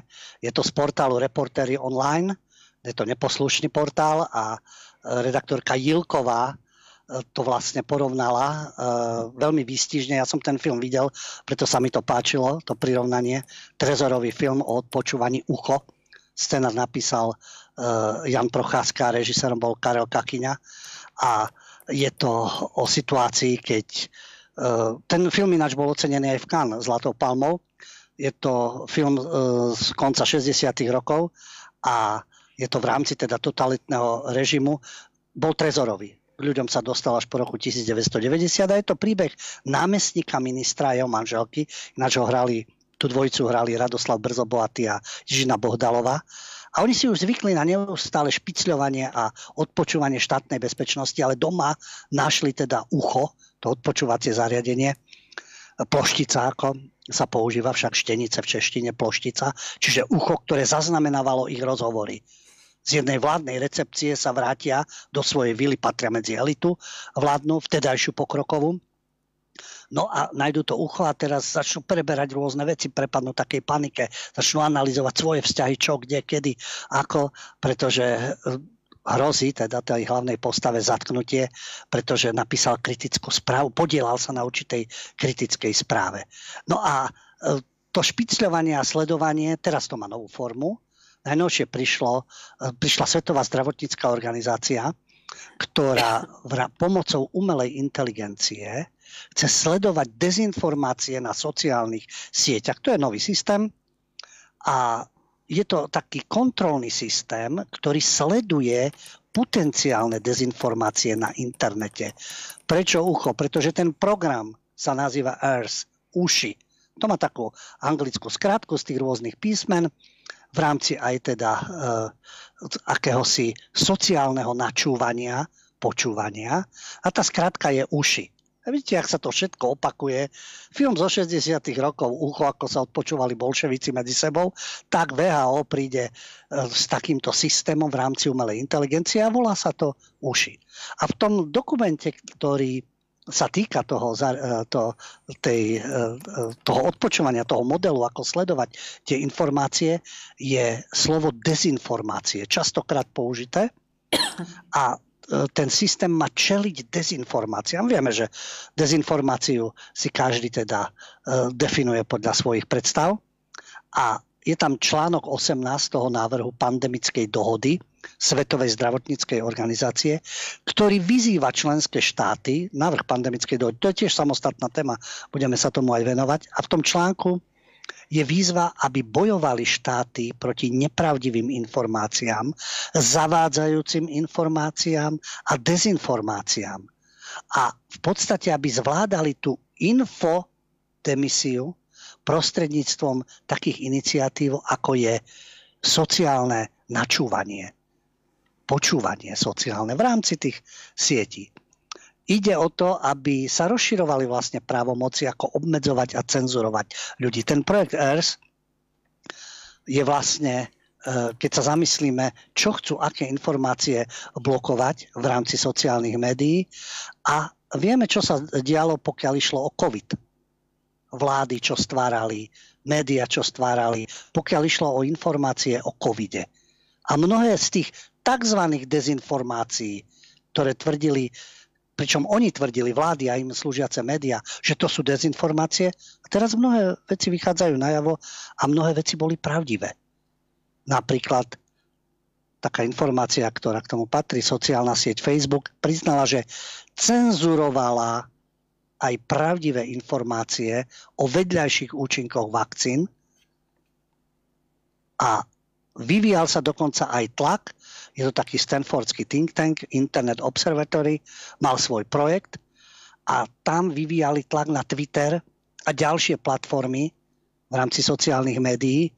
Je to z portálu Reportery online, je to neposlušný portál a redaktorka Jilková to vlastne porovnala uh, veľmi výstižne. Ja som ten film videl, preto sa mi to páčilo, to prirovnanie. Trezorový film o odpočúvaní ucho. Scenár napísal uh, Jan Procházka, režisérom bol Karel Kakyňa. A je to o situácii, keď uh, ten film ináč bol ocenený aj v Cannes Zlatou palmou. Je to film z konca 60. rokov a je to v rámci teda totalitného režimu. Bol trezorový ľuďom sa dostal až po roku 1990 a je to príbeh námestníka ministra a jeho manželky, ináč ho hrali, tú dvojicu hrali Radoslav Brzobohatý a Žina Bohdalová. A oni si už zvykli na neustále špicľovanie a odpočúvanie štátnej bezpečnosti, ale doma našli teda ucho, to odpočúvacie zariadenie, ploštica, ako sa používa však štenice v češtine, ploštica, čiže ucho, ktoré zaznamenávalo ich rozhovory z jednej vládnej recepcie sa vrátia do svojej vily, patria medzi elitu vládnu, vtedajšiu pokrokovú. No a nájdú to ucho a teraz začnú preberať rôzne veci, prepadnú takej panike, začnú analyzovať svoje vzťahy, čo, kde, kedy, ako, pretože eh, hrozí teda tej hlavnej postave zatknutie, pretože napísal kritickú správu, podielal sa na určitej kritickej správe. No a eh, to špicľovanie a sledovanie, teraz to má novú formu, najnovšie prišlo, e, prišla Svetová zdravotnícká organizácia, ktorá pomocou umelej inteligencie chce sledovať dezinformácie na sociálnych sieťach. To je nový systém a je to taký kontrolný systém, ktorý sleduje potenciálne dezinformácie na internete. Prečo ucho? Pretože ten program sa nazýva EARS, uši. To má takú anglickú skrátku z tých rôznych písmen v rámci aj teda e, akéhosi sociálneho načúvania, počúvania. A tá skratka je uši. A vidíte, ak sa to všetko opakuje. Film zo 60. rokov, ucho, ako sa odpočúvali bolševici medzi sebou, tak VHO príde e, s takýmto systémom v rámci umelej inteligencie a volá sa to uši. A v tom dokumente, ktorý sa týka toho, e, to, tej, e, toho odpočúvania, toho modelu, ako sledovať tie informácie, je slovo dezinformácie, častokrát použité. A e, ten systém má čeliť dezinformáciám. Vieme, že dezinformáciu si každý teda definuje podľa svojich predstav. A je tam článok 18 toho návrhu pandemickej dohody, Svetovej zdravotníckej organizácie, ktorý vyzýva členské štáty, návrh pandemickej dohody, to je tiež samostatná téma, budeme sa tomu aj venovať. A v tom článku je výzva, aby bojovali štáty proti nepravdivým informáciám, zavádzajúcim informáciám a dezinformáciám. A v podstate, aby zvládali tú infodemisiu prostredníctvom takých iniciatív, ako je sociálne načúvanie, počúvanie sociálne v rámci tých sietí. Ide o to, aby sa rozširovali vlastne právomoci, ako obmedzovať a cenzurovať ľudí. Ten projekt ERS je vlastne, e, keď sa zamyslíme, čo chcú, aké informácie blokovať v rámci sociálnych médií a vieme, čo sa dialo, pokiaľ išlo o COVID. Vlády, čo stvárali, média, čo stvárali, pokiaľ išlo o informácie o covide. A mnohé z tých tzv. dezinformácií, ktoré tvrdili, pričom oni tvrdili, vlády a im slúžiace médiá, že to sú dezinformácie, a teraz mnohé veci vychádzajú najavo a mnohé veci boli pravdivé. Napríklad taká informácia, ktorá k tomu patrí, sociálna sieť Facebook, priznala, že cenzurovala aj pravdivé informácie o vedľajších účinkoch vakcín a vyvíjal sa dokonca aj tlak. Je to taký Stanfordský think tank, Internet Observatory, mal svoj projekt a tam vyvíjali tlak na Twitter a ďalšie platformy v rámci sociálnych médií,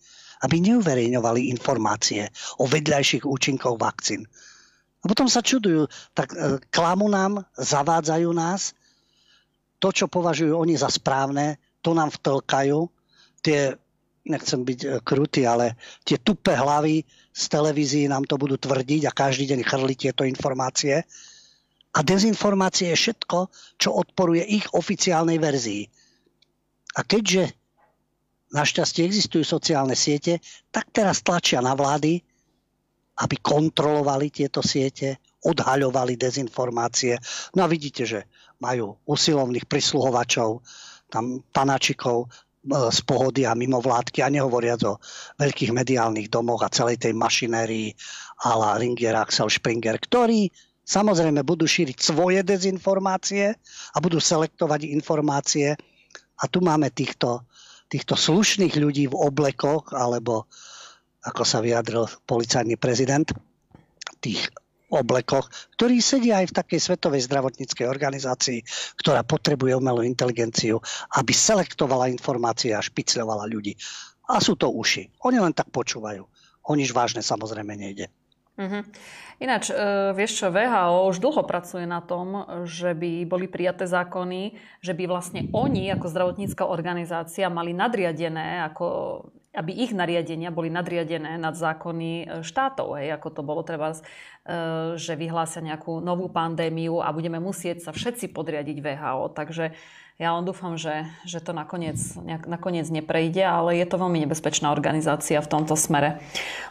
aby neuverejňovali informácie o vedľajších účinkoch vakcín. A potom sa čudujú, tak e, klamu nám, zavádzajú nás to, čo považujú oni za správne, to nám vtlkajú. Tie, nechcem byť e, krutý, ale tie tupé hlavy z televízií nám to budú tvrdiť a každý deň chrliť tieto informácie. A dezinformácie je všetko, čo odporuje ich oficiálnej verzii. A keďže našťastie existujú sociálne siete, tak teraz tlačia na vlády, aby kontrolovali tieto siete, odhaľovali dezinformácie. No a vidíte, že majú usilovných prisluhovačov, tam panačikov z pohody a mimo vládky a nehovoriac o veľkých mediálnych domoch a celej tej mašinérii a la Ringier, Axel Springer, ktorí samozrejme budú šíriť svoje dezinformácie a budú selektovať informácie. A tu máme týchto, týchto slušných ľudí v oblekoch, alebo ako sa vyjadril policajný prezident, tých oblekoch, ktorí sedia aj v takej svetovej zdravotníckej organizácii, ktorá potrebuje umelú inteligenciu, aby selektovala informácie a špicľovala ľudí. A sú to uši. Oni len tak počúvajú. O nič vážne samozrejme nejde. Uh-huh. Ináč, e, vieš čo, VHO už dlho pracuje na tom, že by boli prijaté zákony, že by vlastne oni ako zdravotnícka organizácia mali nadriadené ako aby ich nariadenia boli nadriadené nad zákony e, štátov, hej, ako to bolo treba, e, že vyhlásia nejakú novú pandémiu a budeme musieť sa všetci podriadiť VHO. Takže ja len dúfam, že, že to nakoniec, nejak, nakoniec neprejde, ale je to veľmi nebezpečná organizácia v tomto smere.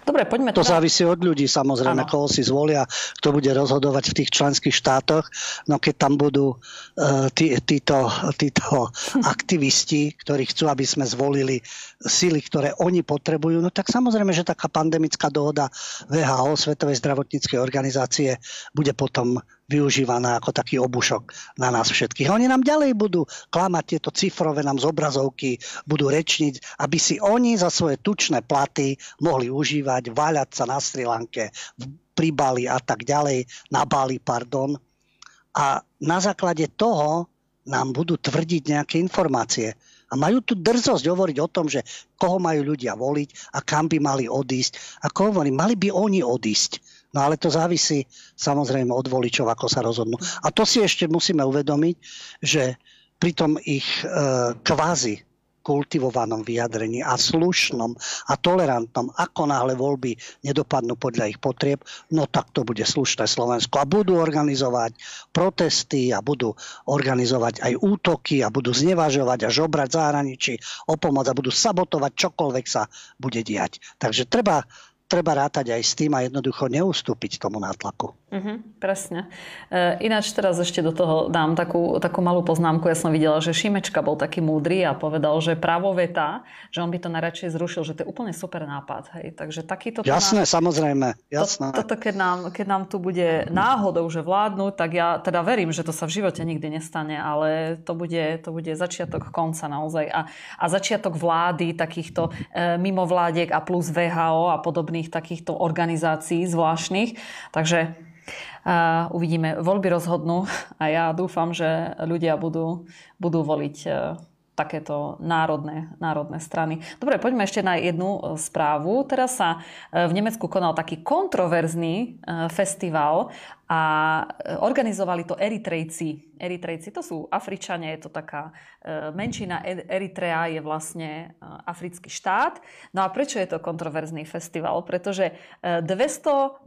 Dobre, poďme To teda... závisí od ľudí, samozrejme, ano. koho si zvolia, kto bude rozhodovať v tých členských štátoch. No keď tam budú uh, tí, títo, títo aktivisti, ktorí chcú, aby sme zvolili sily, ktoré oni potrebujú, no tak samozrejme, že taká pandemická dohoda VHO, Svetovej zdravotníckej organizácie, bude potom využívaná ako taký obušok na nás všetkých. Oni nám ďalej budú klamať tieto cifrové nám z obrazovky, budú rečniť, aby si oni za svoje tučné platy mohli užívať, váľať sa na Sri Lanke, pri Bali a tak ďalej, na Bali, pardon. A na základe toho nám budú tvrdiť nejaké informácie. A majú tu drzosť hovoriť o tom, že koho majú ľudia voliť a kam by mali odísť. Ako hovorím, mali by oni odísť No ale to závisí samozrejme od voličov, ako sa rozhodnú. A to si ešte musíme uvedomiť, že pri tom ich e, kvázi kultivovanom vyjadrení a slušnom a tolerantnom, ako náhle voľby nedopadnú podľa ich potrieb, no tak to bude slušné Slovensko. A budú organizovať protesty a budú organizovať aj útoky a budú znevažovať a žobrať zahraničí o pomoc a budú sabotovať čokoľvek sa bude diať. Takže treba treba rátať aj s tým a jednoducho neustúpiť tomu nátlaku. Uh-huh, presne. E, ináč teraz ešte do toho dám takú, takú malú poznámku. Ja som videla, že Šimečka bol taký múdry a povedal, že veta, že on by to najradšej zrušil, že to je úplne super nápad. Hej. Takže takýto... Jasné, nám, samozrejme. Jasné. To, toto keď nám, keď nám tu bude náhodou, že vládnuť, tak ja teda verím, že to sa v živote nikdy nestane, ale to bude, to bude začiatok konca naozaj. A, a začiatok vlády takýchto e, mimovládiek a plus VHO a podobných takýchto organizácií zvláštnych. Takže a uvidíme, voľby rozhodnú a ja dúfam, že ľudia budú, budú voliť e, takéto národné, národné strany. Dobre, poďme ešte na jednu e, správu. Teraz sa e, v Nemecku konal taký kontroverzný festival a organizovali to Eritrejci. Eritrejci to sú Afričania, je to taká e, menšina. E, Eritrea je vlastne e, africký štát. No a prečo je to kontroverzný festival? Pretože 200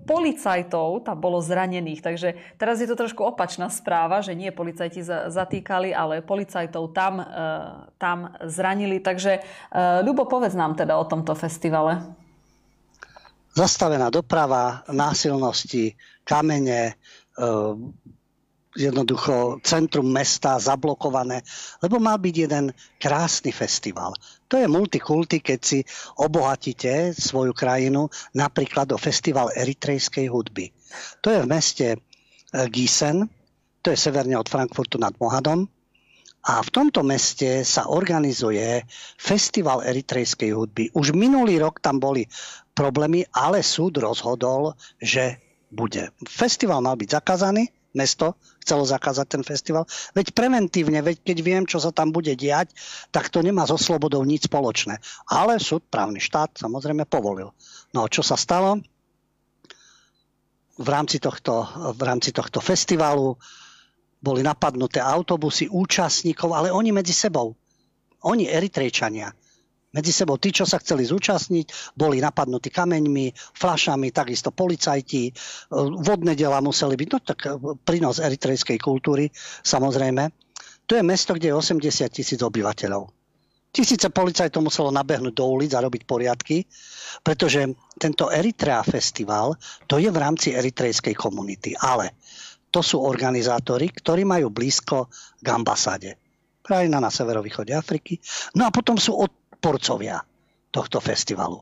policajtov tam bolo zranených. Takže teraz je to trošku opačná správa, že nie policajti zatýkali, ale policajtov tam, tam zranili. Takže Ľubo, povedz nám teda o tomto festivale zastavená doprava, násilnosti, kamene, e, jednoducho centrum mesta zablokované, lebo mal byť jeden krásny festival. To je multikulty, keď si obohatíte svoju krajinu napríklad o festival eritrejskej hudby. To je v meste e, Gießen, to je severne od Frankfurtu nad Mohadom. A v tomto meste sa organizuje festival eritrejskej hudby. Už minulý rok tam boli problémy, ale súd rozhodol, že bude. Festival mal byť zakázaný, mesto chcelo zakázať ten festival. Veď preventívne, veď keď viem, čo sa tam bude diať, tak to nemá so slobodou nič spoločné. Ale súd, právny štát, samozrejme povolil. No čo sa stalo? V rámci tohto, v rámci tohto festivalu boli napadnuté autobusy účastníkov, ale oni medzi sebou. Oni Eritrejčania medzi sebou tí, čo sa chceli zúčastniť, boli napadnutí kameňmi, flašami, takisto policajti, e, vodné dela museli byť, no tak e, prínos eritrejskej kultúry, samozrejme. To je mesto, kde je 80 tisíc obyvateľov. Tisíce policajtov muselo nabehnúť do ulic a robiť poriadky, pretože tento Eritrea festival, to je v rámci eritrejskej komunity, ale to sú organizátori, ktorí majú blízko k ambasáde. Krajina na severovýchode Afriky. No a potom sú od porcovia tohto festivalu.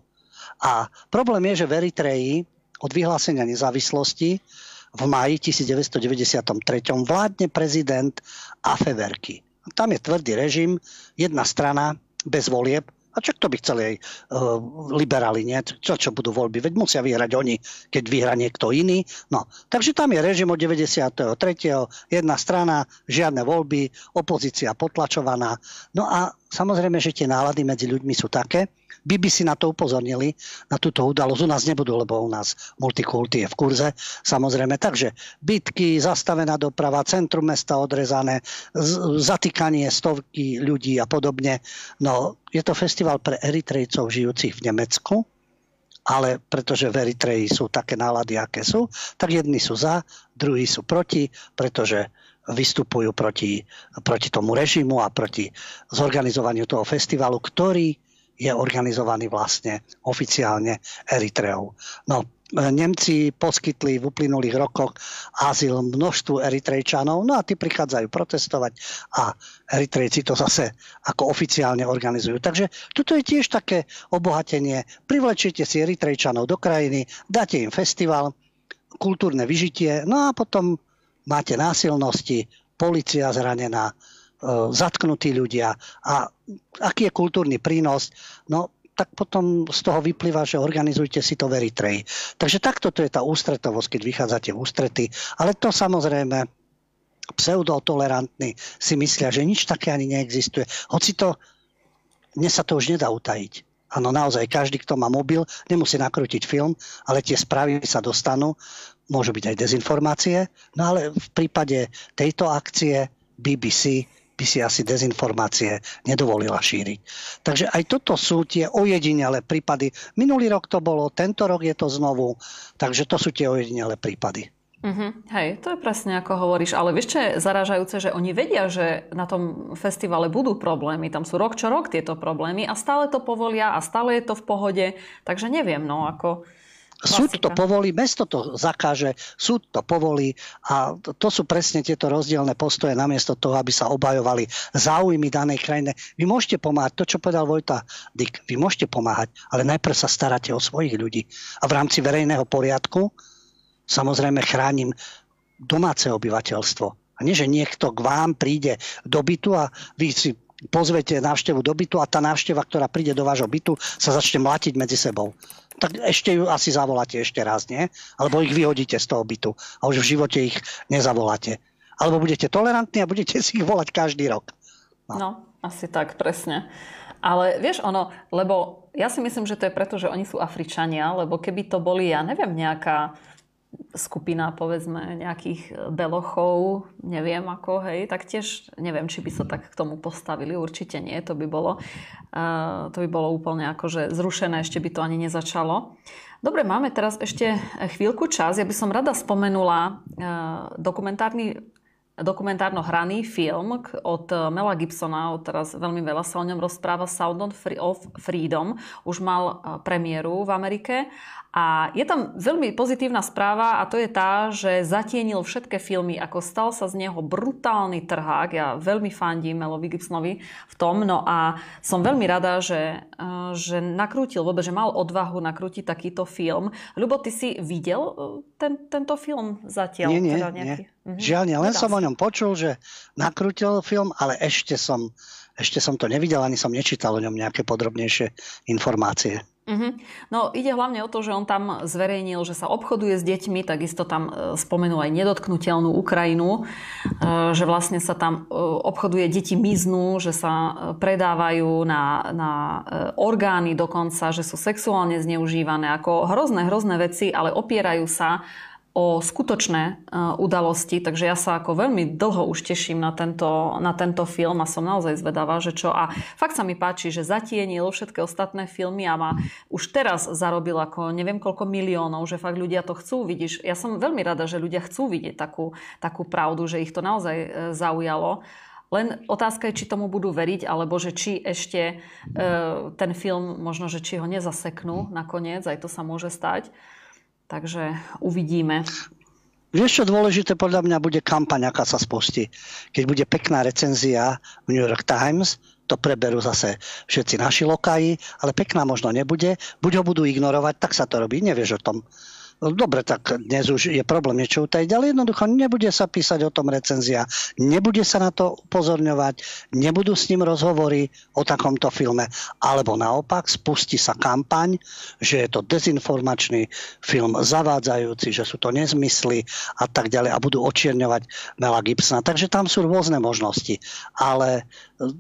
A problém je, že v Eritreji od vyhlásenia nezávislosti v maji 1993 vládne prezident Afeverky. Tam je tvrdý režim, jedna strana bez volieb, a čo to by chceli aj uh, liberáli, nie? Čo, čo budú voľby? Veď musia vyhrať oni, keď vyhra niekto iný. No, takže tam je režim od 93. Jedna strana, žiadne voľby, opozícia potlačovaná. No a samozrejme, že tie nálady medzi ľuďmi sú také, si na to upozornili, na túto udalosť. U nás nebudú, lebo u nás multikulty je v kurze, samozrejme. Takže bytky, zastavená doprava, centrum mesta odrezané, zatýkanie stovky ľudí a podobne. No, je to festival pre Eritrejcov žijúcich v Nemecku, ale pretože v Eritreji sú také nálady, aké sú, tak jedni sú za, druhí sú proti, pretože vystupujú proti, proti tomu režimu a proti zorganizovaniu toho festivalu, ktorý je organizovaný vlastne oficiálne Eritreou. No, Nemci poskytli v uplynulých rokoch azyl množstvu Eritrejčanov, no a tí prichádzajú protestovať a Eritrejci to zase ako oficiálne organizujú. Takže toto je tiež také obohatenie. Privlečiete si Eritrejčanov do krajiny, dáte im festival, kultúrne vyžitie, no a potom máte násilnosti, policia zranená, E, zatknutí ľudia a aký je kultúrny prínos, no tak potom z toho vyplýva, že organizujte si to v Eritreji. Takže takto to je tá ústretovosť, keď vychádzate v ústrety. Ale to samozrejme pseudotolerantní si myslia, že nič také ani neexistuje. Hoci to, dnes sa to už nedá utajiť. Áno, naozaj, každý, kto má mobil, nemusí nakrútiť film, ale tie správy sa dostanú. Môžu byť aj dezinformácie, no ale v prípade tejto akcie BBC by si asi dezinformácie nedovolila šíriť. Takže aj toto sú tie ojedinele prípady. Minulý rok to bolo, tento rok je to znovu, takže to sú tie ojedinele prípady. Uh-huh. Hej, to je presne ako hovoríš. Ale vieš, čo je zaražajúce, že oni vedia, že na tom festivale budú problémy. Tam sú rok čo rok tieto problémy a stále to povolia a stále je to v pohode. Takže neviem, no ako Súd to povolí, mesto to zakáže, súd to povolí a to sú presne tieto rozdielne postoje namiesto toho, aby sa obajovali záujmy danej krajiny. Vy môžete pomáhať, to čo povedal Vojta Dick, vy môžete pomáhať, ale najprv sa staráte o svojich ľudí. A v rámci verejného poriadku samozrejme chránim domáce obyvateľstvo. A nie, že niekto k vám príde do bytu a vy si pozvete návštevu do bytu a tá návšteva, ktorá príde do vášho bytu, sa začne mlatiť medzi sebou tak ešte ju asi zavoláte ešte raz, nie? Alebo ich vyhodíte z toho bytu a už v živote ich nezavoláte. Alebo budete tolerantní a budete si ich volať každý rok. No, no asi tak, presne. Ale vieš ono, lebo ja si myslím, že to je preto, že oni sú Afričania, lebo keby to boli, ja neviem, nejaká skupina, povedzme, nejakých belochov, neviem ako, hej, tak tiež neviem, či by sa tak k tomu postavili, určite nie, to by bolo, uh, to by bolo úplne akože zrušené, ešte by to ani nezačalo. Dobre, máme teraz ešte chvíľku čas. Ja by som rada spomenula uh, dokumentárny dokumentárno hraný film od Mela Gibsona, teraz veľmi veľa sa o ňom rozpráva, Sound of Freedom, už mal premiéru v Amerike a je tam veľmi pozitívna správa a to je tá, že zatienil všetké filmy, ako stal sa z neho brutálny trhák. Ja veľmi fandím Melovi Gibsonovi v tom. No a som veľmi rada, že, eh, že nakrútil vôbec, že mal odvahu nakrútiť takýto film. Ľubo, ty si videl eh, ten, tento film zatiaľ? Nie, nie, teda nie. Mhm. Žiaľ, nie. Len som o ňom počul, že nakrútil film, ale ešte som, ešte som to nevidel, ani som nečítal o ňom nejaké podrobnejšie informácie. Mm-hmm. No ide hlavne o to, že on tam zverejnil, že sa obchoduje s deťmi, takisto tam e, spomenul aj nedotknutelnú Ukrajinu, e, že vlastne sa tam e, obchoduje, deti miznú, že sa predávajú na, na orgány dokonca, že sú sexuálne zneužívané, ako hrozné, hrozné veci, ale opierajú sa o skutočné e, udalosti, takže ja sa ako veľmi dlho už teším na tento, na tento film a som naozaj zvedavá, že čo. A fakt sa mi páči, že zatienil všetky ostatné filmy a má už teraz zarobil ako neviem koľko miliónov, že fakt ľudia to chcú. Vidíš, ja som veľmi rada, že ľudia chcú vidieť takú, takú pravdu, že ich to naozaj e, zaujalo. Len otázka je, či tomu budú veriť, alebo že či ešte e, ten film, možno, že či ho nezaseknú nakoniec, aj to sa môže stať. Takže uvidíme. Vieš, čo dôležité podľa mňa bude kampaň, aká sa spustí. Keď bude pekná recenzia v New York Times, to preberú zase všetci naši lokaji, ale pekná možno nebude. Buď ho budú ignorovať, tak sa to robí. Nevieš o tom. No dobre, tak dnes už je problém niečo utajiť, ale jednoducho nebude sa písať o tom recenzia, nebude sa na to upozorňovať, nebudú s ním rozhovory o takomto filme, alebo naopak spustí sa kampaň, že je to dezinformačný film, zavádzajúci, že sú to nezmysly a tak ďalej a budú očierňovať Mela Gibsona. Takže tam sú rôzne možnosti, ale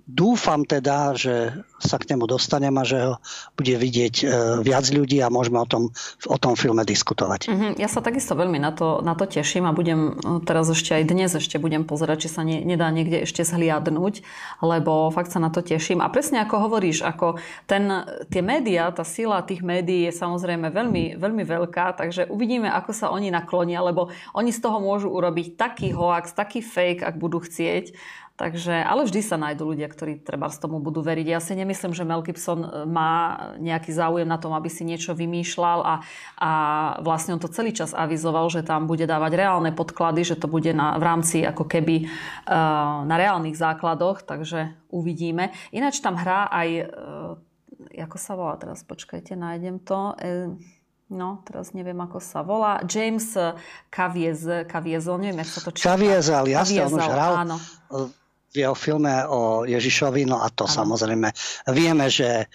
dúfam teda, že sa k nemu dostanem a že ho bude vidieť e, viac ľudí a môžeme o tom, o tom filme diskutovať. Mm-hmm. Ja sa takisto veľmi na to, na to teším a budem e, teraz ešte aj dnes ešte budem pozerať, či sa ne, nedá niekde ešte zhliadnúť, lebo fakt sa na to teším. A presne ako hovoríš, ako ten, tie médiá, tá sila tých médií je samozrejme veľmi, veľmi veľká, takže uvidíme, ako sa oni naklonia, lebo oni z toho môžu urobiť taký hoax, taký fake, ak budú chcieť Takže, ale vždy sa nájdú ľudia, ktorí treba z tomu budú veriť. Ja si nemyslím, že Mel Gibson e, má nejaký záujem na tom, aby si niečo vymýšľal a, a vlastne on to celý čas avizoval, že tam bude dávať reálne podklady, že to bude na, v rámci ako keby uh, na reálnych základoch, takže uvidíme. Ináč tam hrá aj, uh, ako sa volá teraz, počkajte, nájdem to. Uh, No, teraz neviem, ako sa volá. James Caviezel, Caviezel neviem, ako sa to číta. Caviezel, jasne, on už hral. Áno v jeho filme o Ježišovi, no a to Aha. samozrejme vieme, že e,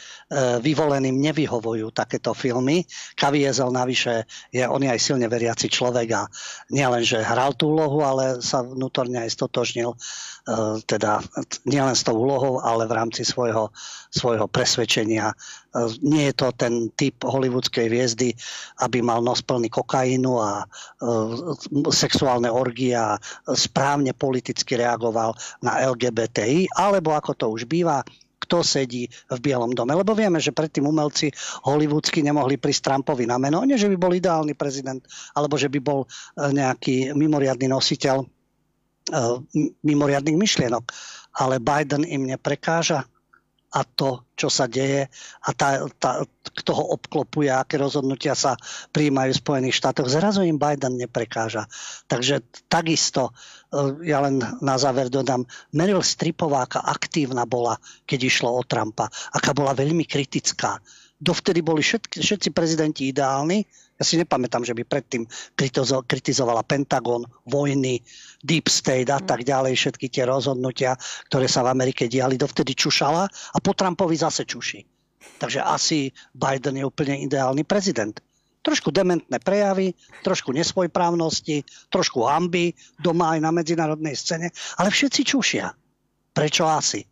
vyvoleným nevyhovujú takéto filmy. Kaviezel navyše je, on je aj silne veriaci človek a nielen, že hral tú úlohu, ale sa vnútorne aj stotožnil teda nielen s tou úlohou, ale v rámci svojho, svojho presvedčenia. E, nie je to ten typ hollywoodskej hviezdy, aby mal nos plný kokainu a e, sexuálne orgie a správne politicky reagoval na LGBTI, alebo ako to už býva, kto sedí v Bielom dome. Lebo vieme, že predtým umelci hollywoodsky nemohli prísť Trumpovi na meno. Nie, že by bol ideálny prezident, alebo že by bol nejaký mimoriadný nositeľ mimoriadných myšlienok. Ale Biden im neprekáža. a to, čo sa deje a tá, tá, kto ho obklopuje, aké rozhodnutia sa príjmajú v Spojených štátoch. Zrazu im Biden neprekáža. Takže takisto, e, ja len na záver dodám, Meryl Streepová, aká aktívna bola, keď išlo o Trumpa, aká bola veľmi kritická. Dovtedy boli všetky, všetci prezidenti ideálni, ja si nepamätám, že by predtým kritizovala Pentagon, vojny, Deep State a tak ďalej, všetky tie rozhodnutia, ktoré sa v Amerike diali, dovtedy čušala a po Trumpovi zase čuší. Takže asi Biden je úplne ideálny prezident. Trošku dementné prejavy, trošku nesvojprávnosti, trošku hamby doma aj na medzinárodnej scéne, ale všetci čušia. Prečo asi?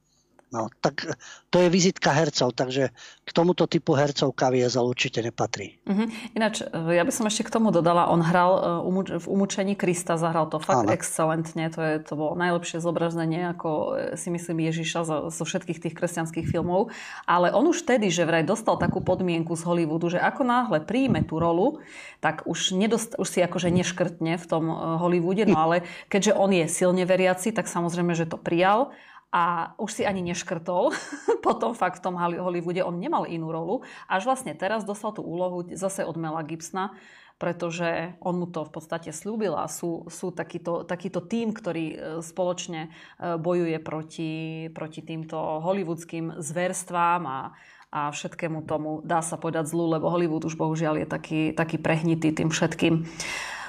No, tak to je vizitka hercov, takže k tomuto typu hercov Kaviezal určite nepatrí. Uh-huh. Ináč, e, ja by som ešte k tomu dodala, on hral e, v Umúčení Krista, zahral to fakt Áno. excelentne, to, je, to bolo najlepšie zobrazenie, ako e, si myslím Ježiša zo, zo všetkých tých kresťanských filmov, ale on už vtedy, že vraj dostal takú podmienku z Hollywoodu, že ako náhle príjme tú rolu, tak už, nedost, už si akože neškrtne v tom Hollywoode, no ale keďže on je silne veriaci, tak samozrejme, že to prijal a už si ani neškrtol. Potom fakt v tom Hollywoode on nemal inú rolu. Až vlastne teraz dostal tú úlohu zase od Mela Gibsona, pretože on mu to v podstate slúbil a sú, sú takýto, takýto tým, ktorý e, spoločne e, bojuje proti, proti týmto hollywoodským zverstvám a, a všetkému tomu dá sa povedať zlu, lebo Hollywood už bohužiaľ je taký, taký prehnitý tým všetkým.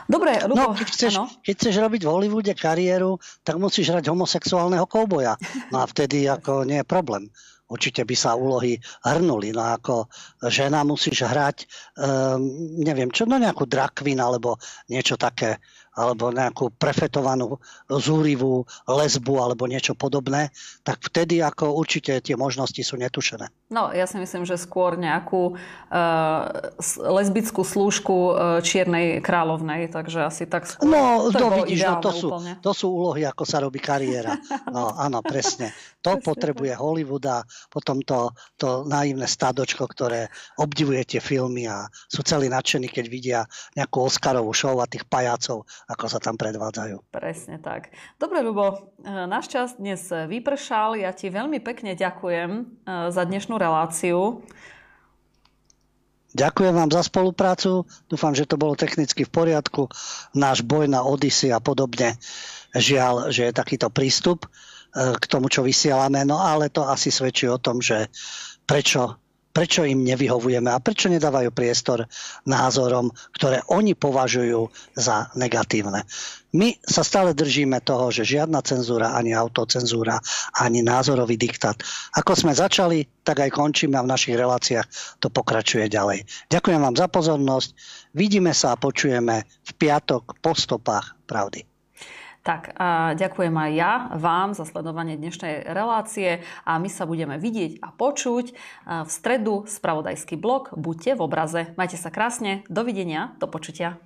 Dobre, Rubo, no, keď, chceš, keď chceš robiť v Hollywoode kariéru, tak musíš hrať homosexuálneho kouboja. No a vtedy ako nie je problém. Určite by sa úlohy hrnuli. No ako žena musíš hrať, um, neviem čo, no nejakú drakvin alebo niečo také alebo nejakú prefetovanú zúrivú lesbu alebo niečo podobné, tak vtedy ako určite tie možnosti sú netušené. No, ja si myslím, že skôr nejakú uh, lesbickú slúžku uh, Čiernej kráľovnej, takže asi tak skôr. No, to, to vidíš, no, to, sú, to sú úlohy, ako sa robí kariéra. No, áno, presne. To presne potrebuje tak. Hollywood a potom to, to naivné stadočko, ktoré obdivuje tie filmy a sú celí nadšení, keď vidia nejakú Oscarovú show a tých pajácov ako sa tam predvádzajú. Presne tak. Dobre, Ľubo, e, náš čas dnes vypršal. Ja ti veľmi pekne ďakujem e, za dnešnú reláciu. Ďakujem vám za spoluprácu. Dúfam, že to bolo technicky v poriadku. Náš boj na Odyssey a podobne. Žiaľ, že je takýto prístup e, k tomu, čo vysielame. No ale to asi svedčí o tom, že prečo prečo im nevyhovujeme a prečo nedávajú priestor názorom, ktoré oni považujú za negatívne. My sa stále držíme toho, že žiadna cenzúra, ani autocenzúra, ani názorový diktát. Ako sme začali, tak aj končíme a v našich reláciách to pokračuje ďalej. Ďakujem vám za pozornosť. Vidíme sa a počujeme v piatok po stopách pravdy. Tak a ďakujem aj ja vám za sledovanie dnešnej relácie a my sa budeme vidieť a počuť v stredu spravodajský blog. Buďte v obraze. Majte sa krásne. Dovidenia. Do počutia.